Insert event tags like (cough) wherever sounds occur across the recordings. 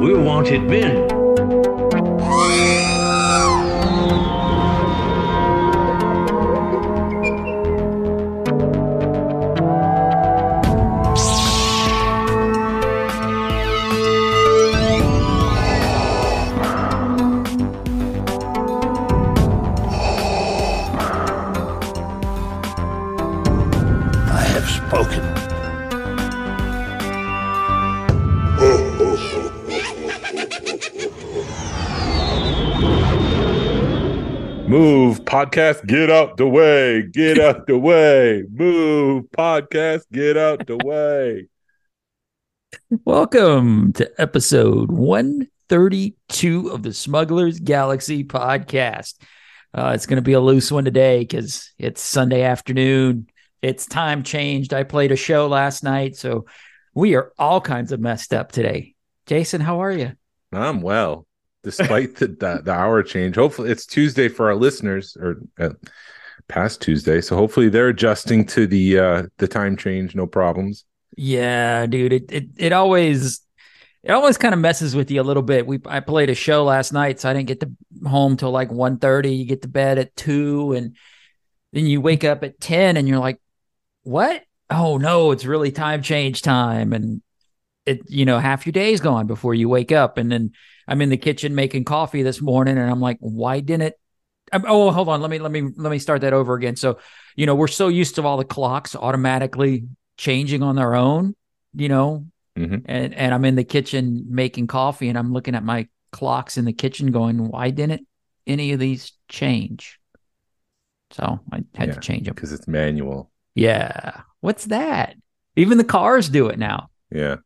We wanted men. Podcast, get out the way, get out the way. Move podcast, get out the (laughs) way. Welcome to episode 132 of the Smugglers Galaxy podcast. Uh, it's going to be a loose one today because it's Sunday afternoon. It's time changed. I played a show last night, so we are all kinds of messed up today. Jason, how are you? I'm well, despite the, the the hour change. Hopefully, it's Tuesday for our listeners, or uh, past Tuesday. So hopefully, they're adjusting to the uh the time change. No problems. Yeah, dude. It it it always it always kind of messes with you a little bit. We I played a show last night, so I didn't get to home till like 1.30. You get to bed at two, and then you wake up at ten, and you're like, "What? Oh no, it's really time change time." And it, you know, half your day's gone before you wake up, and then I'm in the kitchen making coffee this morning, and I'm like, "Why didn't?" I'm, oh, hold on. Let me let me let me start that over again. So, you know, we're so used to all the clocks automatically changing on their own, you know, Mhm. and and I'm in the kitchen making coffee, and I'm looking at my clocks in the kitchen, going, "Why didn't any of these change?" So I had Yeah, to change them. because it's manual. Yeah, what's that? Even the cars do it now. Yeah,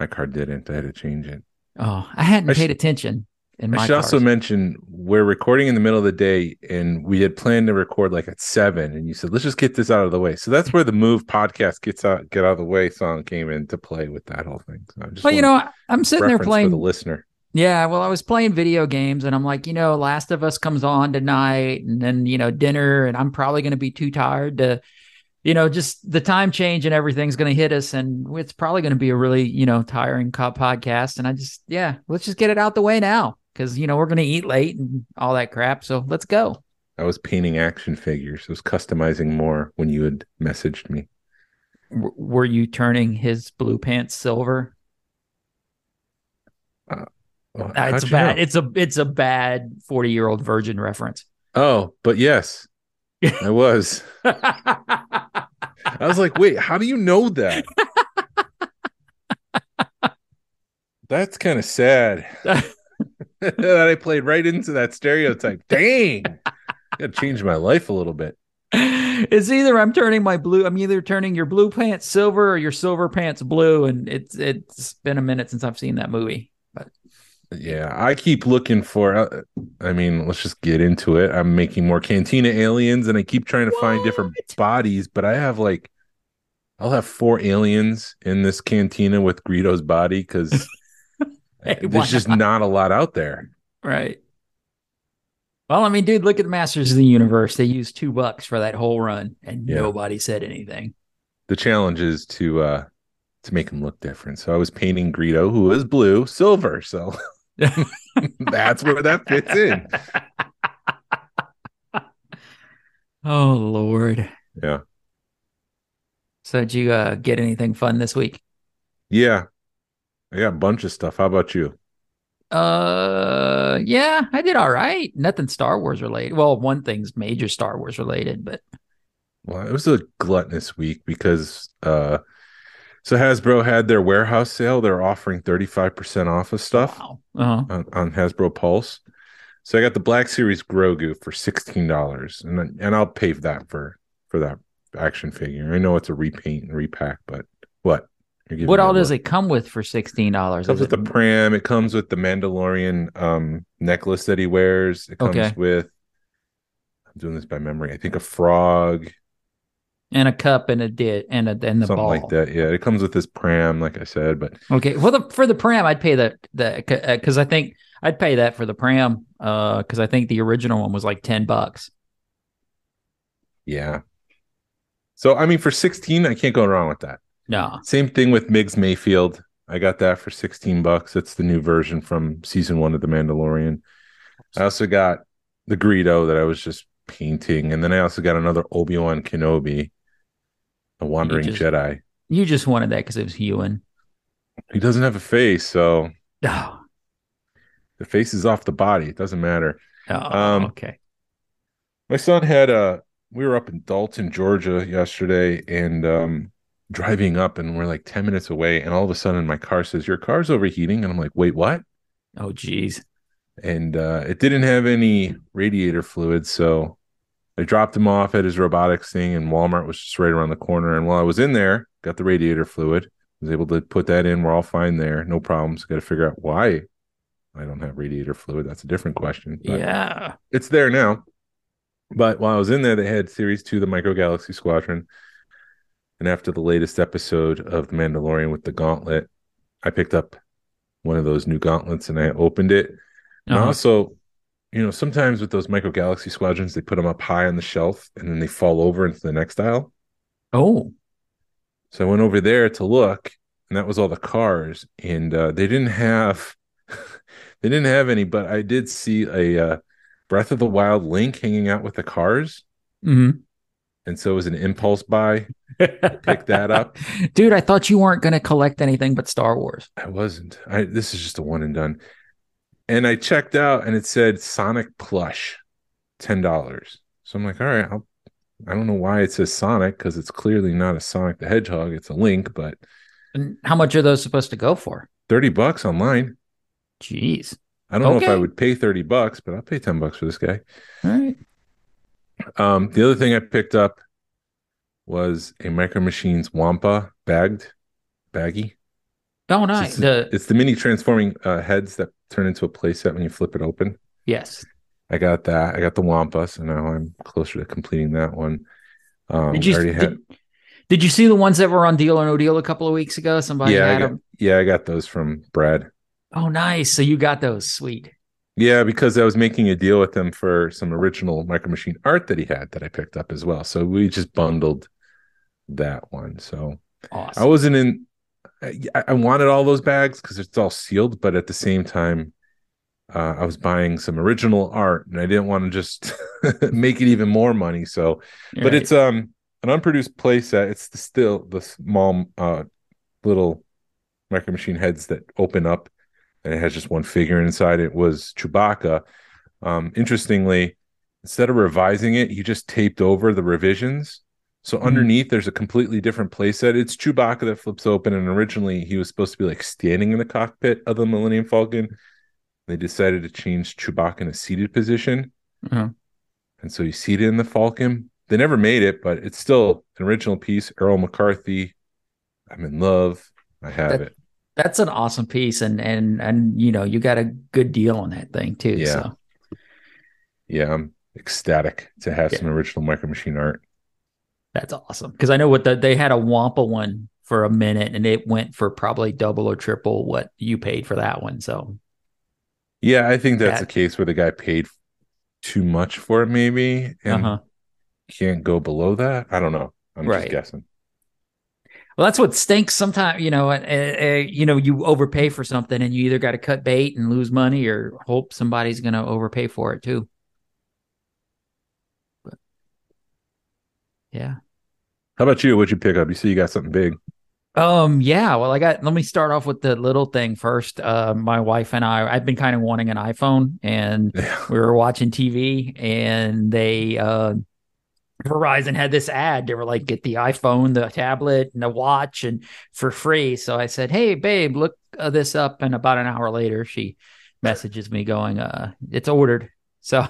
my car didn't. I had to change it. Oh, I hadn't I paid should- attention. In my I should also cars. mention we're recording in the middle of the day, and we had planned to record like at seven, and you said let's just get this out of the way. So that's where the Move podcast gets out, get out of the way song came into play with that whole thing. So well, you know, I'm sitting there playing the listener. Yeah, well, I was playing video games and I'm like, you know, Last of Us comes on tonight and then, you know, dinner, and I'm probably going to be too tired to, you know, just the time change and everything's going to hit us. And it's probably going to be a really, you know, tiring podcast. And I just, yeah, let's just get it out the way now because, you know, we're going to eat late and all that crap. So let's go. I was painting action figures. I was customizing more when you had messaged me. W- were you turning his blue pants silver? Uh, it's a bad, know? it's a, it's a bad 40 year old virgin reference. Oh, but yes, I was. I was like, wait, how do you know that? That's kind of sad. (laughs) that I played right into that stereotype. Dang. Gotta change my life a little bit. it's either I'm turning my blue, I'm either turning your blue pants silver or your silver pants blue, and it's it's been a minute since I've seen that movie. Yeah, I keep looking for. Uh, I mean, let's just get into it. I'm making more Cantina aliens, and I keep trying to find different bodies. But I have like, I'll have four aliens in this Cantina with Greedo's body because (laughs) Hey, there's just not? not a lot out there. right. Well, I mean, dude, look at the Masters of the Universe. They used two bucks for that whole run, and Yeah. nobody said anything. The challenge is to uh to make him look different. So I was painting Greedo, who is blue, silver. So (laughs) (laughs) that's where that fits in. (laughs) Oh Lord. Yeah, So did you uh, get anything fun this week? yeah. I got a bunch of stuff. How about you? Uh, yeah, I did all right. Nothing Star Wars related. Well, one thing's major Star Wars related, but Well, it was a gluttonous week because uh so Hasbro had their warehouse sale. They're offering 35% off of stuff wow. Uh-huh. on, on Hasbro Pulse. So I got the Black Series Grogu for $16 and then- and I'll pay that for for that action figure. I know it's a repaint and repack, but what? What all does look. it come with for sixteen dollars? It comes with the pram. It comes with the Mandalorian um necklace that he wears. It comes Okay. with I'm doing this by memory. I think a frog, and a cup and a dit and a and the something ball. like that. Yeah, it comes with this pram, like I said. But Okay, well, the for the pram, I'd pay the the because I think I'd pay that for the pram uh because I think the original one was like ten bucks. yeah. So I mean, for 16, I can't go wrong with that. No. Same thing with Migs Mayfield. I got that for 16 bucks. It's the new version from season one of The Mandalorian. I also got the Greedo that I was just painting. And then I also got another Obi Wan Kenobi, a wandering just- Jedi. You just wanted that because it was Ewan. He doesn't have a face, so Oh, the face is off the body. It doesn't matter. oh Um, okay. My son had a. We were up in Dalton, Georgia yesterday, and um, driving up, and we're like 10 minutes away. And all of a sudden, my car says, Your car's overheating. And I'm like, Wait, what? Oh, geez. and uh, it didn't have any radiator fluid. So I dropped him off at his robotics thing, and Walmart was just right around the corner. And while I was in there, got the radiator fluid, was able to put that in. We're all fine there, no problems. Got to figure out why I don't have radiator fluid. That's a different question. but Yeah. it's there now. But while I was in there, they had Series Two, the Micro Galaxy Squadron, and after the latest episode of The Mandalorian with the Gauntlet, I picked up one of those new gauntlets and I opened it. And Uh-huh. also, you know, sometimes with those Micro Galaxy Squadrons, they put them up high on the shelf and then they fall over into the next aisle. Oh, So I went over there to look, and that was all the cars, and uh, they didn't have (laughs) they didn't have any, but I did see a uh, Breath of the Wild link hanging out with the cars, Mm-hmm. and so it was an impulse buy. (laughs) Pick that up. dude. I thought you weren't going to collect anything but Star Wars. I wasn't. I this is just a one and done. And I checked out, and it said Sonic plush, ten dollars. So I'm like, all right, I'll. I don't know why it says Sonic because it's clearly not a Sonic the Hedgehog. It's a Link, but And how much are those supposed to go for? thirty bucks online. Jeez. I don't know if I would pay 30 bucks, but I'll pay 10 bucks for this guy. All right. Um, the other thing I picked up was a Micro Machines Wampa bagged baggy. Oh, It's, nice. just- The it's the mini transforming uh, heads that turn into a playset when you flip it open. yes. I got that. I got the Wampa, so now I'm closer to completing that one. Um, Did you had, did, did you see the ones that were on Deal or No Deal a couple of weeks ago? Somebody yeah, I got, them. yeah, I got those from Brad. Oh, nice. So you got those. Sweet. Yeah, because I was making a deal with him for some original Micro Machine art that he had that I picked up as well. So we just bundled that one. So Awesome. I wasn't in. I, I wanted all those bags because it's all sealed, but at the same time, uh, I was buying some original art, and I didn't want to just (laughs) make it even more money. So, but Right. it's um an unproduced playset. It's the, still the small uh little micro machine heads that open up, and it has just one figure inside. It was Chewbacca. Um, interestingly, instead of revising it, he just taped over the revisions. So Mhm. underneath, there's a completely different playset. It's Chewbacca that flips open, and originally he was supposed to be like standing in the cockpit of the Millennium Falcon. They decided to change Chewbacca in a seated position, Uh-huh. and so he's seated in the Falcon. They never made it, but it's still an original piece. Earl McCarthy, I'm in love. I have That- it. That's an awesome piece, and and and you know you got a good deal on that thing too. Yeah. So Yeah, I'm ecstatic to have Yeah. some original Micro Machine art. That's awesome because I know what the they had a Wampa one for a minute, and it went for probably double or triple what you paid for that one. So Yeah, I think that's That- a case where the guy paid too much for it, maybe, and uh-huh. can't go below that. I don't know. I'm Right. just guessing. Well, that's what stinks. Sometimes you know, uh, uh, you know, you overpay for something, and you either got to cut bait and lose money, or hope somebody's going to overpay for it too. But yeah. How about you? What'd you pick up? You see, you got something big. Um. Yeah. Well, I got. Let me start off with the little thing first. Uh, my wife and I. I've been kind of wanting an iPhone, and (laughs) we were watching TV, and they uh, Verizon had this ad. They were like, "Get the iPhone, the tablet, and the watch, and for free." So I said, "Hey, babe, look uh, this up." And about an hour later, she messages me going, "Uh, it's ordered." So,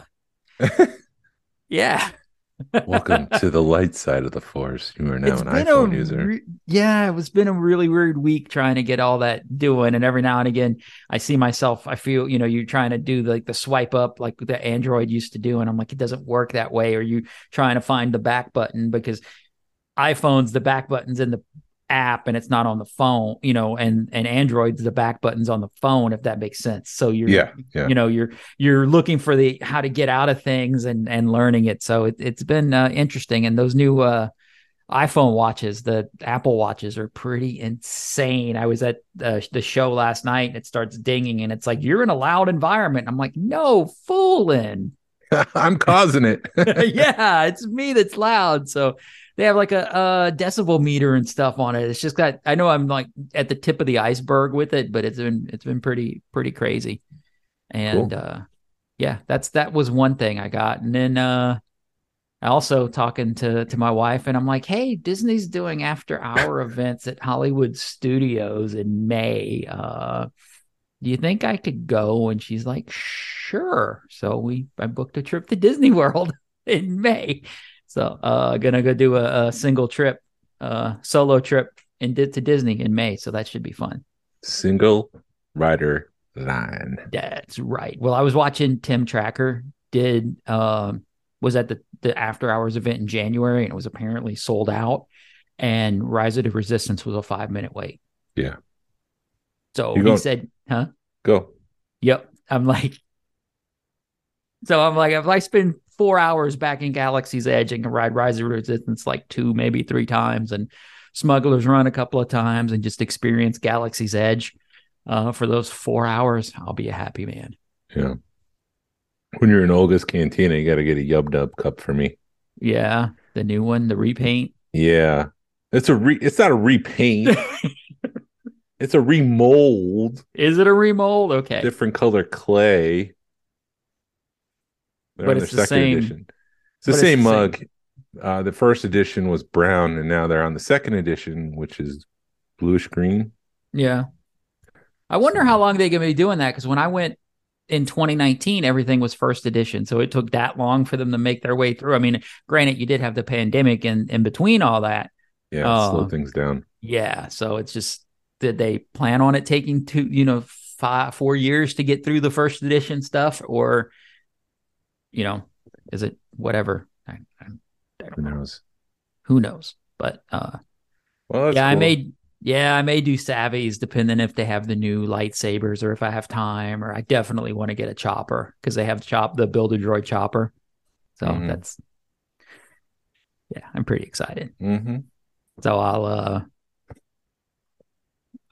(laughs) (laughs) yeah. Welcome to the light side of the force. You are now It's an iPhone user. re- yeah, it's been a really weird week trying to get all that doing, and every now and again, I see myself. I feel, you know, you're trying to do like the swipe up, like the Android used to do, and I'm like, it doesn't work that way. Or you trying to find the back button because iPhones, the back button's in the app and it's not on the phone, you know, and and Android's the back button's on the phone, if that makes sense. So you're yeah, yeah. you know you're you're looking for the how to get out of things and and learning it so it, it's been uh, interesting and those new uh iPhone watches, the Apple watches are pretty insane. I was at the, the show last night and it starts dinging and it's like, you're in a loud environment. I'm like, no, fooling. (laughs) I'm causing it. (laughs) yeah, (laughs) it's me that's loud. So they have like a, a, decibel meter and stuff on it. It's just got, I know I'm like at the tip of the iceberg with it, but it's been, it's been pretty, pretty crazy. And, cool. uh, yeah, that's, that was one thing I got. And then, uh, also talking to to my wife and I'm like, "Hey, Disney's doing after hour (laughs) events at Hollywood Studios in May. Uh do you think I could go?" And she's like, "Sure." So we I booked a trip to Disney (laughs) World in May. So, uh to go do a, a, single trip, uh solo trip and did to Disney in May, so that should be fun. Single rider line. That's right. Well, I was watching Tim Tracker did um was at the the after hours event in January and it was apparently sold out. And Rise of the Resistance was a five minute wait. Yeah. So you he going? said, huh? Go. Yep. I'm like, (laughs) so I'm like, if I spend four hours back in Galaxy's Edge and can ride Rise of Resistance like two, maybe three times, and Smugglers Run a couple of times, and just experience Galaxy's Edge uh, for those four hours, I'll be a happy man. Yeah. When you're in Oga's Cantina, you got to get a Yub Nub cup for me. Yeah, the new one, the repaint. Yeah, it's a re. It's not a repaint. (laughs) it's a remold. Is it a remold? Okay. Different color clay. They're but it's the same. Edition. It's the same it's the mug. Same. Uh, the first edition was brown, and now they're on the second edition, which is bluish green. Yeah. I wonder how long they're going to be doing that because when I went in 2019 everything was first edition so it took that long for them to make their way through i mean granted you did have the pandemic and in between all that yeah uh, slow things down yeah so it's just did they plan on it taking two you know five four years to get through the first edition stuff or you know is it whatever I, I, I who knows who knows but uh well, yeah cool. i may, yeah, I may do Savi's depending if they have the new lightsabers or if I have time, or I definitely want to get a chopper because they have chop the Build a Droid chopper. So mm-hmm. that's yeah, I'm pretty excited. Mm-hmm. So I'll uh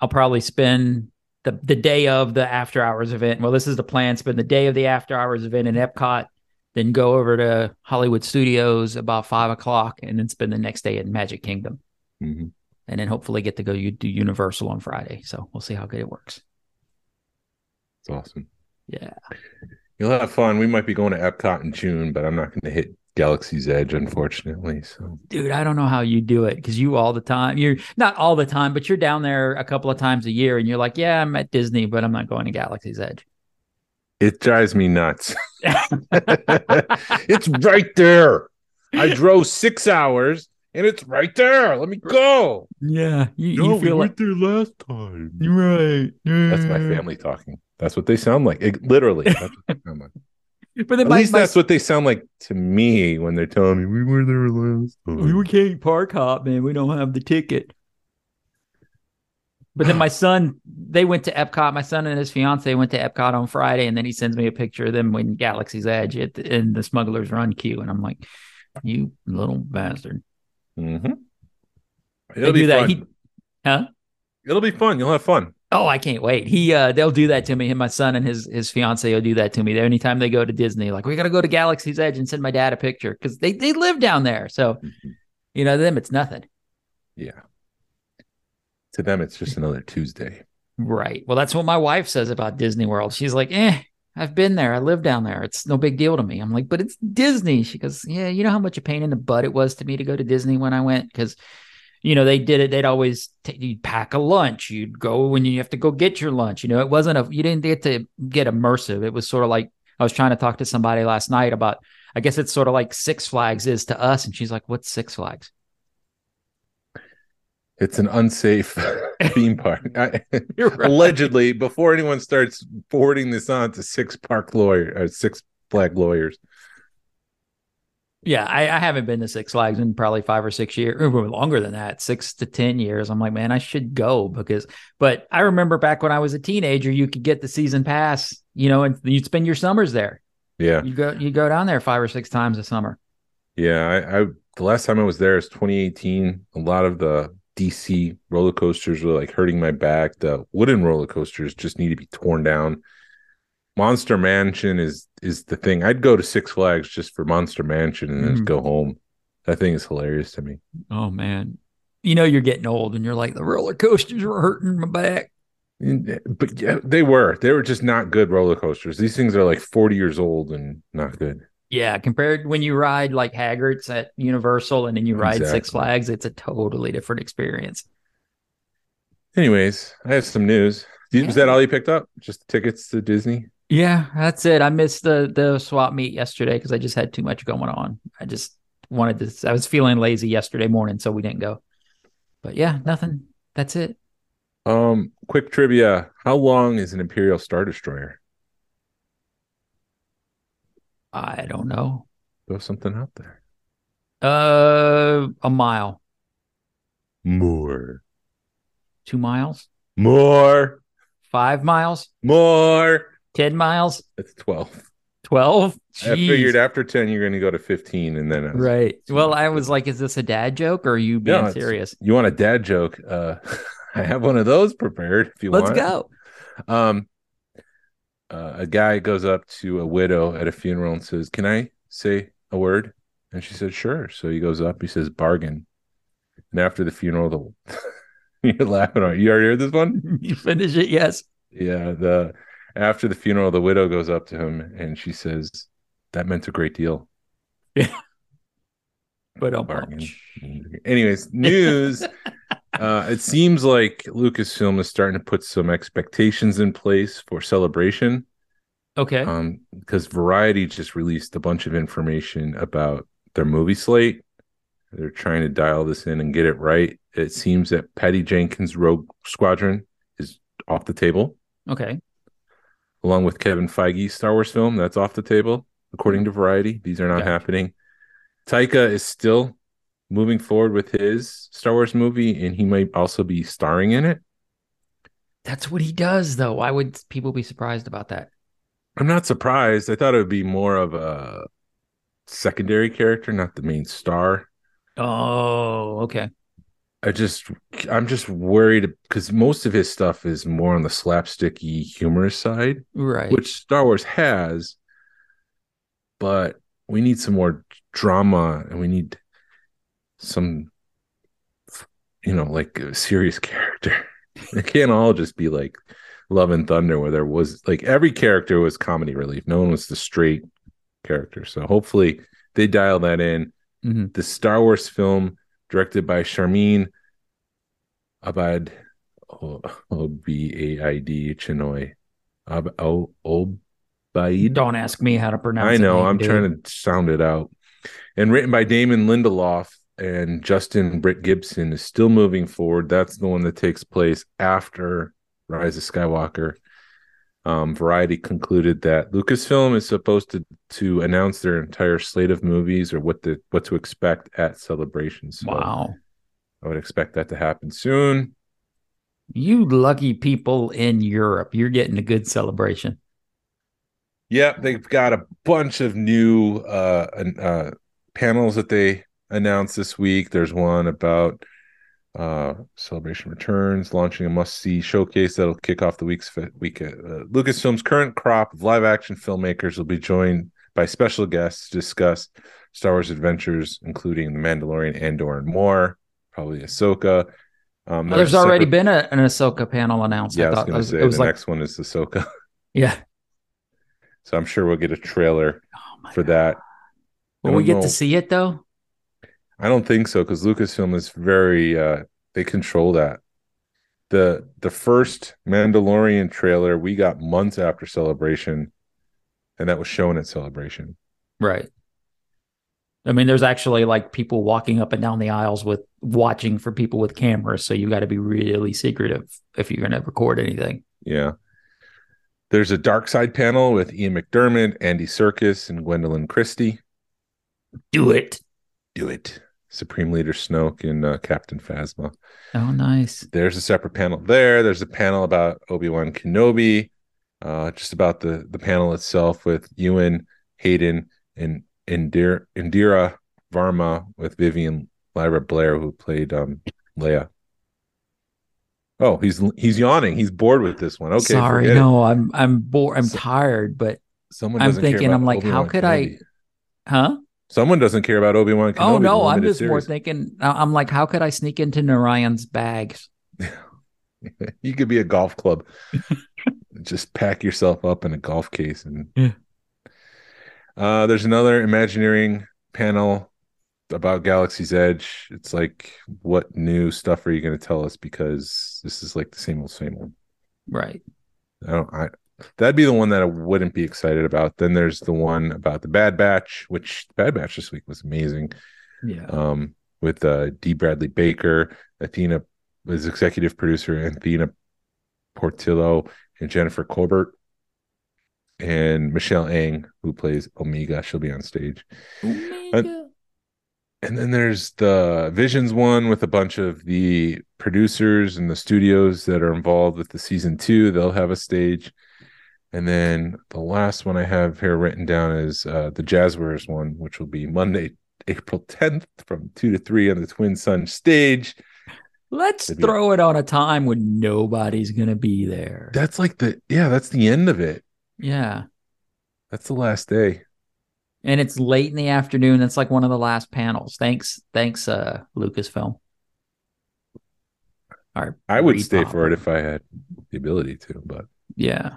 I'll probably spend the the day of the after hours event. Well, this is the plan. Spend the day of the after hours event in Epcot, then go over to Hollywood Studios about five o'clock, and then spend the next day in Magic Kingdom. Mm-hmm and then hopefully get to go do Universal on Friday. So we'll see how good it works. It's awesome. Yeah. You'll have fun. We might be going to Epcot in June, but I'm not going to hit Galaxy's Edge, unfortunately. So, dude, I don't know how you do it because you all the time, you're not all the time, but you're down there a couple of times a year and you're like, yeah, I'm at Disney, but I'm not going to Galaxy's Edge. It drives me nuts. (laughs) (laughs) it's right there. I drove six hours and it's right there. Let me go. Yeah, you, no, you feel we like... went there last time. Right. That's my family talking. That's what they sound like. It, literally. That's what they sound like. (laughs) But at my, least my... that's what they sound like to me when they're telling me we were there last time. We can't park hop, man. We don't have the ticket. But then my (sighs) son, they went to Epcot. My son and his fiance went to Epcot on Friday, and then he sends me a picture of them when Galaxy's Edge at the, in the Smuggler's Run queue, and I'm like, "You little bastard." Mm-hmm. It'll be fun. He, huh? It'll be fun. You'll have fun. Oh, I can't wait. He uh they'll do that to me. Him, my son and his his fiance will do that to me. Anytime they go to Disney, like we gotta go to Galaxy's Edge and send my dad a picture because they, they live down there. So mm-hmm. you know, them it's nothing. Yeah. To them, it's just another Tuesday. Right. Well, that's what my wife says about Disney World. She's like, eh, I've been there. I live down there. It's no big deal to me. I'm like, but it's Disney. She goes, yeah, you know how much a pain in the butt it was to me to go to Disney when I went because, you know, they did it. They'd always t- you'd pack a lunch. You'd go when you have to go get your lunch. You know, it wasn't a you didn't get to get immersive. It was sort of like I was trying to talk to somebody last night about. I guess it's sort of like Six Flags is to us, and she's like, "What's Six Flags?" It's an unsafe (laughs) theme park. I, right. Allegedly, before anyone starts forwarding this on to six park lawyer, or six flag lawyers. Yeah, I, I, haven't been to Six Flags in probably five or six years, or longer than that, six to ten years. I'm like, man, I should go because. But I remember back when I was a teenager, you could get the season pass, you know, and you'd spend your summers there. Yeah, you go, you go down there five or six times a summer. Yeah, I, I the last time I was there is 2018. A lot of the DC roller coasters were like hurting my back. The wooden roller coasters just need to be torn down. Monster Mansion is is the thing. I'd go to Six Flags just for Monster Mansion and then just mm. go home. That thing is hilarious to me. Oh man. You know you're getting old and you're like the roller coasters were hurting my back. Mm, but yeah, they were. They were just not good roller coasters. These things are like 40 years old and not good. Yeah, compared when you ride like Hagrid's at Universal and then you ride Six Flags, it's a totally different experience. Anyways, I have some news. Was that all you picked up? Just tickets to Disney? Yeah, that's it. I missed the the swap meet yesterday because I just had too much going on. I just wanted to. I was feeling lazy yesterday morning, so we didn't go. But yeah, nothing. That's it. Um, quick trivia. How long is an Imperial Star Destroyer? I don't know. Throw something out there. Uh, a mile, More. two miles, More. five miles, More. ten miles, That's 12. twelve. I figured after 10, you're going to go to 15. And then Right. Well, I was like, is this a dad joke or are you being No, serious? You want a dad joke? Uh, (laughs) I have one of those prepared if you want. Let's go. Um, uh, a guy goes up to a widow at a funeral and says, "Can I say a word?" And she said, "Sure." So he goes up. He says, "Bargain." And after the funeral, the (laughs) you're laughing. Aren't you? You already heard this one? (laughs) You finish it, yes. Yeah. The after the funeral, the widow goes up to him and she says, "That meant a great deal." Yeah. (laughs) But I'll Bargain. Anyways, news. Uh, it seems like Lucasfilm is starting to put some expectations in place for celebration. okay. um because variety just released a bunch of information about their movie slate they're trying to dial this in and get it right it seems that patty jenkins rogue squadron is off the table okay. along with kevin feige's star wars film that's off the table according to variety these are not happening taika is still moving forward with his star wars movie and he might also be starring in it That's what he does, though. Why would people be surprised about that? i'm not surprised i thought it would be more of a secondary character not the main star Oh, okay. I just I'm just worried because most of his stuff is more on the slapsticky humorous side, Right. which Star Wars has, but we need some more drama and we need some you know, like a serious (laughs) character. It can't all just be like Love and Thunder where there was like every character was comedy relief. No one was the straight character. So hopefully they dial that in Mhm. the Star Wars film directed by Sharmeen Abad O B A I D Chinoy. Ab O Obaid. Don't ask me how to pronounce. I know, name, I'm dude. trying to sound it out. And written by Damon Lindelof and Justin Britt Gibson is still moving forward. That's the one that takes place after Rise of Skywalker. Um, Variety concluded that Lucasfilm is supposed to to announce their entire slate of movies or what the what to expect at Celebration. So Wow. I would expect that to happen soon. You lucky people in Europe. You're getting a good celebration. Yep, they've got a bunch of new uh, uh, panels that they announced this week. There's one about uh, Celebration Returns launching a must-see showcase that'll kick off the week's week. Uh, Lucasfilm's current crop of live-action filmmakers will be joined by special guests to discuss Star Wars adventures, including The Mandalorian, Andor, and more. Probably Ahsoka. Um, There's, a already separate- been a, an Ahsoka panel announced. Yeah, I was going to say it was the like, next one is Ahsoka. (laughs) yeah. So I'm sure we'll get a trailer Oh for God. that. Will we get know. to see it though? I don't think so because Lucasfilm is very uh they control that. The the first Mandalorian trailer we got months after celebration and that was shown at celebration. Right. I mean, there's actually like people walking up and down the aisles with watching for people with cameras. So you got to be really secretive if you're going to record anything. Yeah. There's a dark side panel with Ian McDiarmid, Andy Serkis, and Gwendoline Christie. Do it. Do it. Supreme Leader Snoke and uh, Captain Phasma. Oh, nice. There's a separate panel there. There's a panel about Obi Wan Kenobi, uh, just about the the panel itself with Ewan, Hayden, and Indira, Indira Varma with Vivien Lyra Blair, who played um, Leia. Oh, he's he's yawning. He's bored with this one. Okay, Sorry, forget it. no, I'm I'm bored. I'm So- tired, but Someone I'm thinking, I'm like, how Obi-Wan could I- huh? Someone doesn't care about Obi Wan oh no, I'm just more thinking. I- I'm like, how could I sneak into Narayan's bags? (laughs) you could be a golf club. (laughs) Just pack yourself up in a golf case and Yeah. uh there's another Imagineering panel about Galaxy's Edge. It's like what new stuff are you going to tell us because this is like the same old same old. Right. I don't I that'd be the one that I wouldn't be excited about. Then there's the one about the Bad Batch, which Bad Batch this week was amazing. Yeah. um, with uh, D. Bradley Baker, Athena was executive producer, and Athena Portillo, and Jennifer Corbett, and Michelle Ang, who plays Omega. She'll be on stage. Omega. And then there's the Visions one with a bunch of the producers and the studios that are involved with the season two. They'll have a stage. And then the last one I have here written down is uh, the Jazwares one, which will be Monday, April 10th from 2 to 3 on the Twin Sun stage. Let's throw it on a time when nobody's gonna be there. That's like the, yeah, that's the end of it. yeah. That's the last day. And it's late in the afternoon. That's like one of the last panels. Thanks, thanks, uh, Lucasfilm. Our I would stay for it if I had the ability to, but Yeah.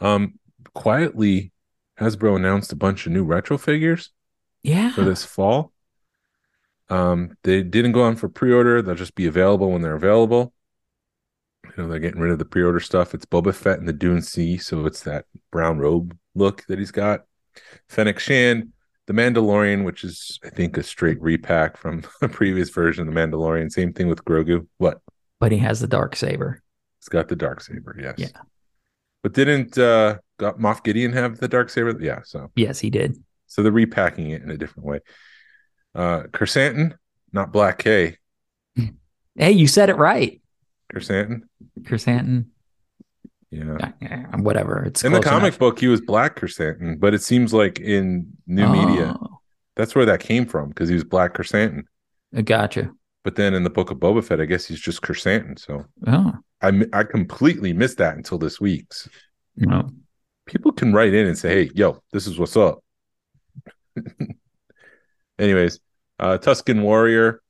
Um, quietly, Hasbro announced a bunch of new retro figures. Yeah. for this fall. Um, they didn't go on for pre-order. They'll just be available when they're available. You know, they're getting rid of the pre-order stuff. It's Boba Fett in the Dune Sea, so it's that brown robe look that he's got. Fennec Shand, the Mandalorian, which is I think a straight repack from (laughs) a previous version of the Mandalorian. Same thing with Grogu. What? but he has the dark saber. He's got the dark saber, yes. Yeah. But didn't uh Moff Gideon have the dark saber? Yeah, so Yes, he did. so they're repacking it in a different way. Uh Krrsantan, not Black K. (laughs) Hey, you said it right. Krrsantan. Chrysanthemum. Yeah. Whatever. It's In the comic enough. book, he was Black Krrsantan, but it seems like in new media, Oh, that's where that came from because he was Black Krrsantan. I gotcha. But then in the book of Boba Fett, I guess he's just Krrsantan. So Oh, I I completely missed that until this week's. no. People can write in and say, "Hey, yo, this is what's up." (laughs) Anyways, uh, Tusken Warrior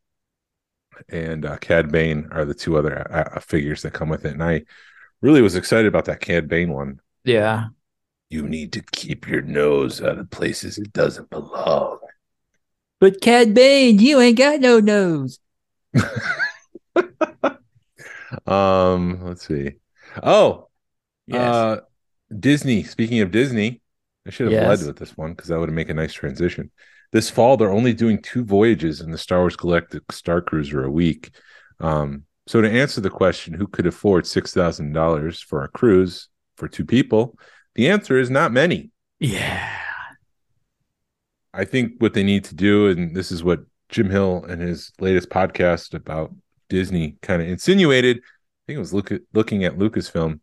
and uh, Cad Bane are the two other uh, uh, figures that come with it, and I really was excited about that Cad Bane one. Yeah. You need to keep your nose out of places it doesn't belong. But Cad Bane, you ain't got no nose. (laughs) um, let's see. Oh, Yes. uh, Disney. Speaking of Disney, I should have Yes. led with this one because that would make a nice transition. This fall, they're only doing two voyages in the Star Wars Galactic Star Cruiser a week. Um, so to answer the question, who could afford six thousand dollars for a cruise for two people? The answer is not many. yeah. I think what they need to do, and this is what Jim Hill and his latest podcast about Disney kind of insinuated. I think it was look at, looking at Lucasfilm.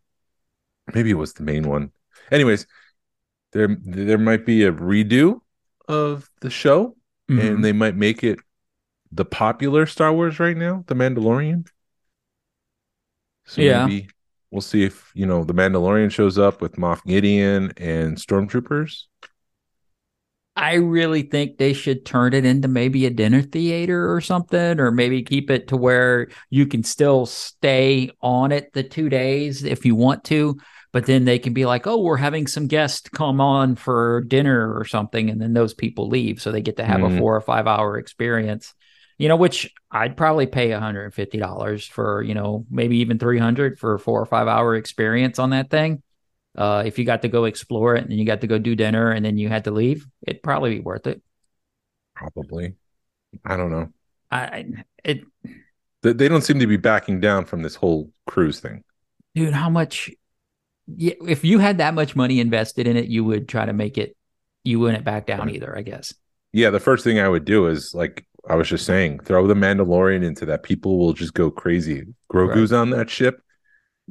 Maybe it was the main one. Anyways, there there might be a redo of the show, Mhm. and they might make it the popular Star Wars right now, The Mandalorian. So Yeah. maybe we'll see if you know the Mandalorian shows up with Moff Gideon and stormtroopers. I really think they should turn it into maybe a dinner theater or something, or maybe keep it to where you can still stay on it the two days if you want to. But then they can be like, oh, we're having some guests come on for dinner or something. And then those people leave. So they get to have Mhm. a four or five hour experience, you know, which I'd probably pay $150 for, you know, maybe even 300 for a four or five hour experience on that thing. Uh, if you got to go explore it and you got to go do dinner and then you had to leave, it'd probably be worth it. Probably. I don't know. I, it, They, they don't seem to be backing down from this whole cruise thing. dude, how much? Yeah, if you had that much money invested in it, you would try to make it. You wouldn't back down either, I guess. Yeah, the first thing I would do is like I was just saying, throw the Mandalorian into that. People will just go crazy. Grogu's on that ship.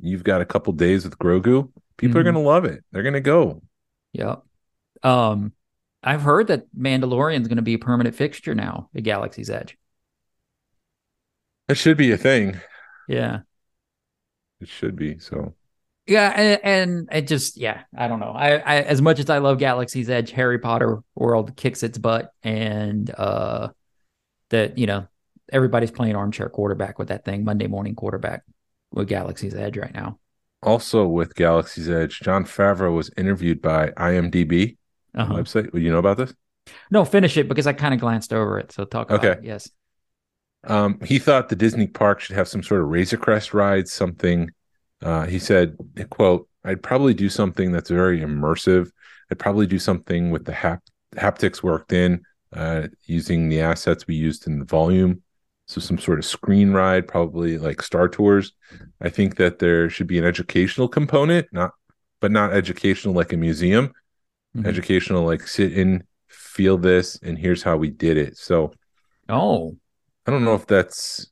You've got a couple days with Grogu. People are Mhm. gonna love it. They're gonna go. Yep. Um, I've heard that Mandalorian's going to be a permanent fixture now at Galaxy's Edge. It should be a thing. Yeah. It should be. So Yeah, and, and it just yeah, I don't know. I, I as much as I love Galaxy's Edge, Harry Potter World kicks its butt, and uh, that you know everybody's playing armchair quarterback with that thing, Monday morning quarterback with Galaxy's Edge right now. Also with Galaxy's Edge, Jon Favreau was interviewed by IMDb Uh-huh. website. Well, you know about this? No, finish it because I kind of glanced over it. So talk about Okay. it. Yes. Um, he thought the Disney park should have some sort of Razor Crest ride, something. Uh, he said, "quote I'd probably do something that's very immersive. I'd probably do something with the hap- haptics worked in, uh, using the assets we used in the volume. So some sort of screen ride, probably like Star Tours. I think that there should be an educational component, not, but not educational like a museum. Mhm. Educational, like sit in, feel this, and here's how we did it. So." Oh, I don't know if that's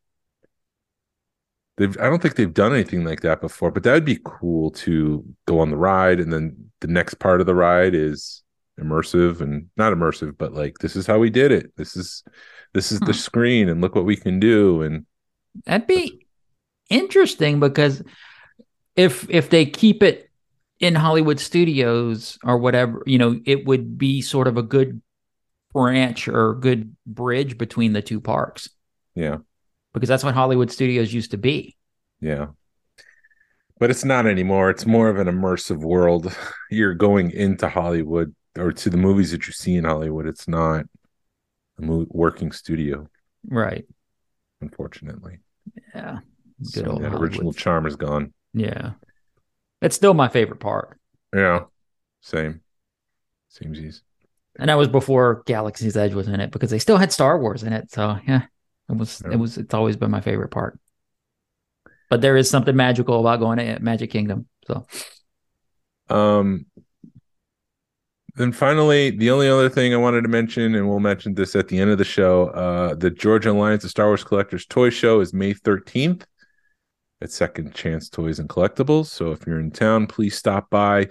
they've I don't think they've done anything like that before, but that would be cool to go on the ride and then the next part of the ride is immersive and not immersive, but like this is how we did it. This is this is the Hmm. screen and look what we can do and that'd be interesting because if if they keep it in Hollywood studios or whatever, you know, it would be sort of a good branch or good bridge between the two parks yeah, because that's what Hollywood studios used to be. yeah. But it's not anymore. It's more of an immersive world. (laughs) You're going into Hollywood or to the movies that you see in Hollywood. It's not a mo- working studio, Right. unfortunately. Yeah. So Good old that Hollywood. original charm is gone. Yeah. It's still my favorite part. Yeah, same. same easy. And that was before Galaxy's Edge was in it because they still had Star Wars in it. So yeah, it was Yeah. it was it's always been my favorite part. But there is something magical about going to Magic Kingdom. So Um, then finally, the only other thing I wanted to mention, and we'll mention this at the end of the show, uh, the Georgia Alliance of Star Wars Collectors Toy Show is May 13th at Second Chance Toys and Collectibles. So if you're in town, please stop by.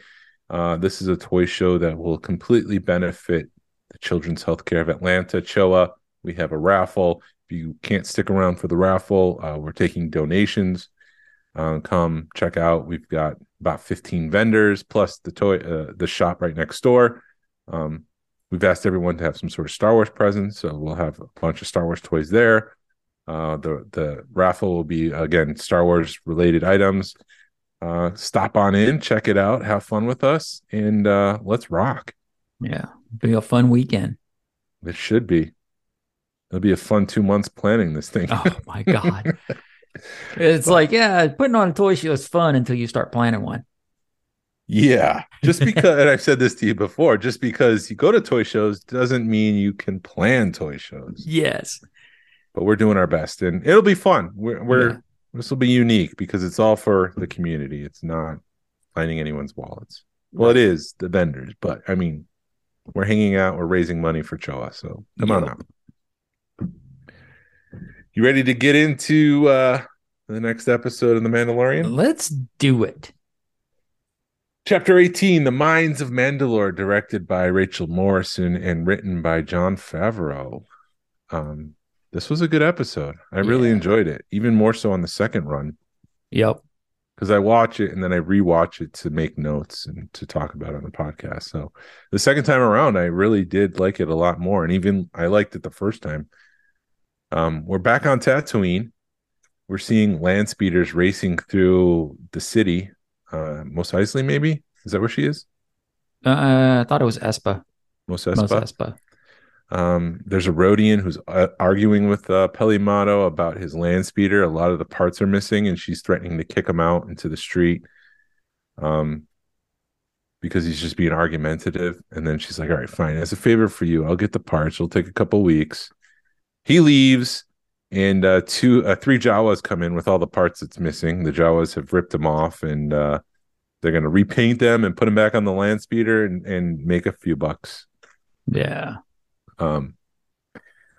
Uh, this is a toy show that will completely benefit the Children's Healthcare of Atlanta, CHOA. We have a raffle. If you can't stick around for the raffle, uh, we're taking donations. Uh, come check out. We've got about 15 vendors plus the toy, uh, the shop right next door. Um, we've asked everyone to have some sort of Star Wars present, so we'll have a bunch of Star Wars toys there. Uh, the the raffle will be again Star Wars related items. Uh, stop on in, check it out, have fun with us, and uh, let's rock. yeah, be a fun weekend. It should be. It'll be a fun two months planning this thing. Oh my god. (laughs) It's like, yeah, putting on a toy show is fun until you start planning one. Yeah. Just (laughs) because, and I've said this to you before, just because you go to toy shows doesn't mean you can plan toy shows. Yes. But we're doing our best and it'll be fun. We're, we're Yeah. this will be unique because it's all for the community. It's not lining anyone's wallets. Well, it is the vendors, but I mean, we're hanging out, we're raising money for Choa. So come on Yep. out. You ready to get into uh the next episode of The Mandalorian? Let's do it. Chapter 18, The Mines of Mandalore, directed by Rachel Morrison and written by Jon Favreau. Um, this was a good episode. I really enjoyed it, even more so on the second run, Yep. because I watch it and then I rewatch it to make notes and to talk about it on the podcast. So the second time around, I really did like it a lot more. And even I liked it the first time. Um, we're back on Tatooine. We're seeing land speeders racing through the city. Uh, Mos Eisley, maybe? Is that where she is? Uh, I thought it was Espa. Mos Mos Espa. Espa. Um, there's a Rodian who's uh, arguing with uh, Peli Motto about his land speeder. A lot of the parts are missing, and she's threatening to kick him out into the street. Um, because he's just being argumentative. And then she's like, "All right, fine. As a favor for you, I'll get the parts. It'll take a couple weeks." He leaves, and uh, two, uh, three Jawas come in with all the parts that's missing. The Jawas have ripped them off, and uh, they're going to repaint them and put them back on the land speeder and, and make a few bucks. Yeah. Um,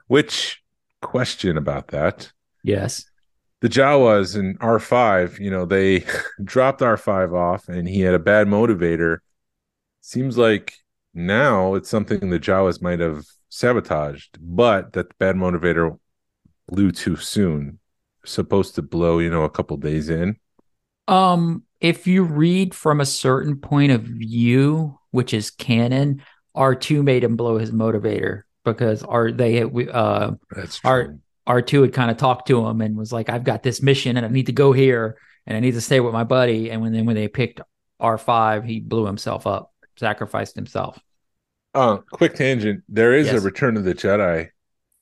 which question about that? Yes. The Jawas in R5, you know, they (laughs) dropped R5 off and he had a bad motivator. Seems like now it's something the Jawas might have sabotaged, but that the bad motivator blew too soon. Supposed to blow, you know, a couple days in. Um, if you read from a certain point of view, which is canon, R2 made him blow his motivator because R they uh That's R R2 had kind of talked to him and was like, I've got this mission and I need to go here and I need to stay with my buddy. And when then when they picked R5, he blew himself up, sacrificed himself. Uh, quick tangent. There is Yes. a Return of the Jedi,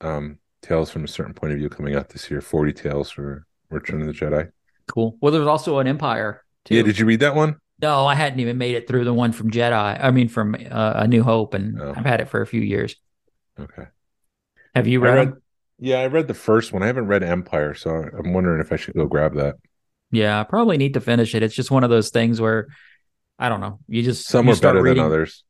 um, tales from a certain point of view coming out this year. Forty tales for Return of the Jedi. Cool. Well, there's also an Empire too. Yeah, did you read that one? no, I hadn't even made it through the one from Jedi. I mean, from uh, A New Hope, and Oh. I've had it for a few years. Okay. Have you I read, read. Yeah, I read the first one. I haven't read Empire, so I'm wondering if I should go grab that. Yeah, I probably need to finish it. It's just one of those things where I don't know. You just Some you are better reading, than others.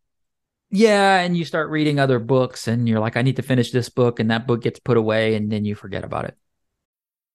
Yeah, and you start reading other books, and you're like, I need to finish this book, and that book gets put away, and then you forget about it.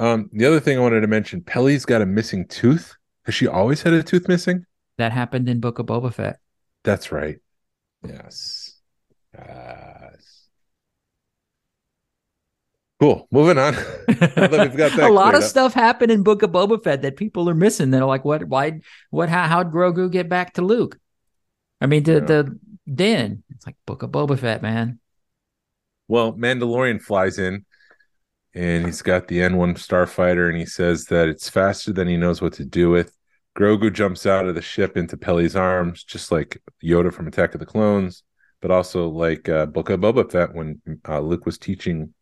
Um, the other thing I wanted to mention, Peli's got a missing tooth. Has she always had a tooth missing? That happened in Book of Boba Fett. That's right. Yes. Yes. Cool. Moving on. (laughs) We've got (laughs) that a lot of up. stuff happened in Book of Boba Fett that people are missing. They're like, what? Why? What? How? How'd Grogu get back to Luke? I mean, the Yeah. the den. It's like Book of Boba Fett, man. Well, Mandalorian flies in and he's got the N1 starfighter and he says that it's faster than he knows what to do with. Grogu jumps out of the ship into Peli's arms, just like Yoda from Attack of the Clones, but also like uh, Book of Boba Fett when uh, Luke was teaching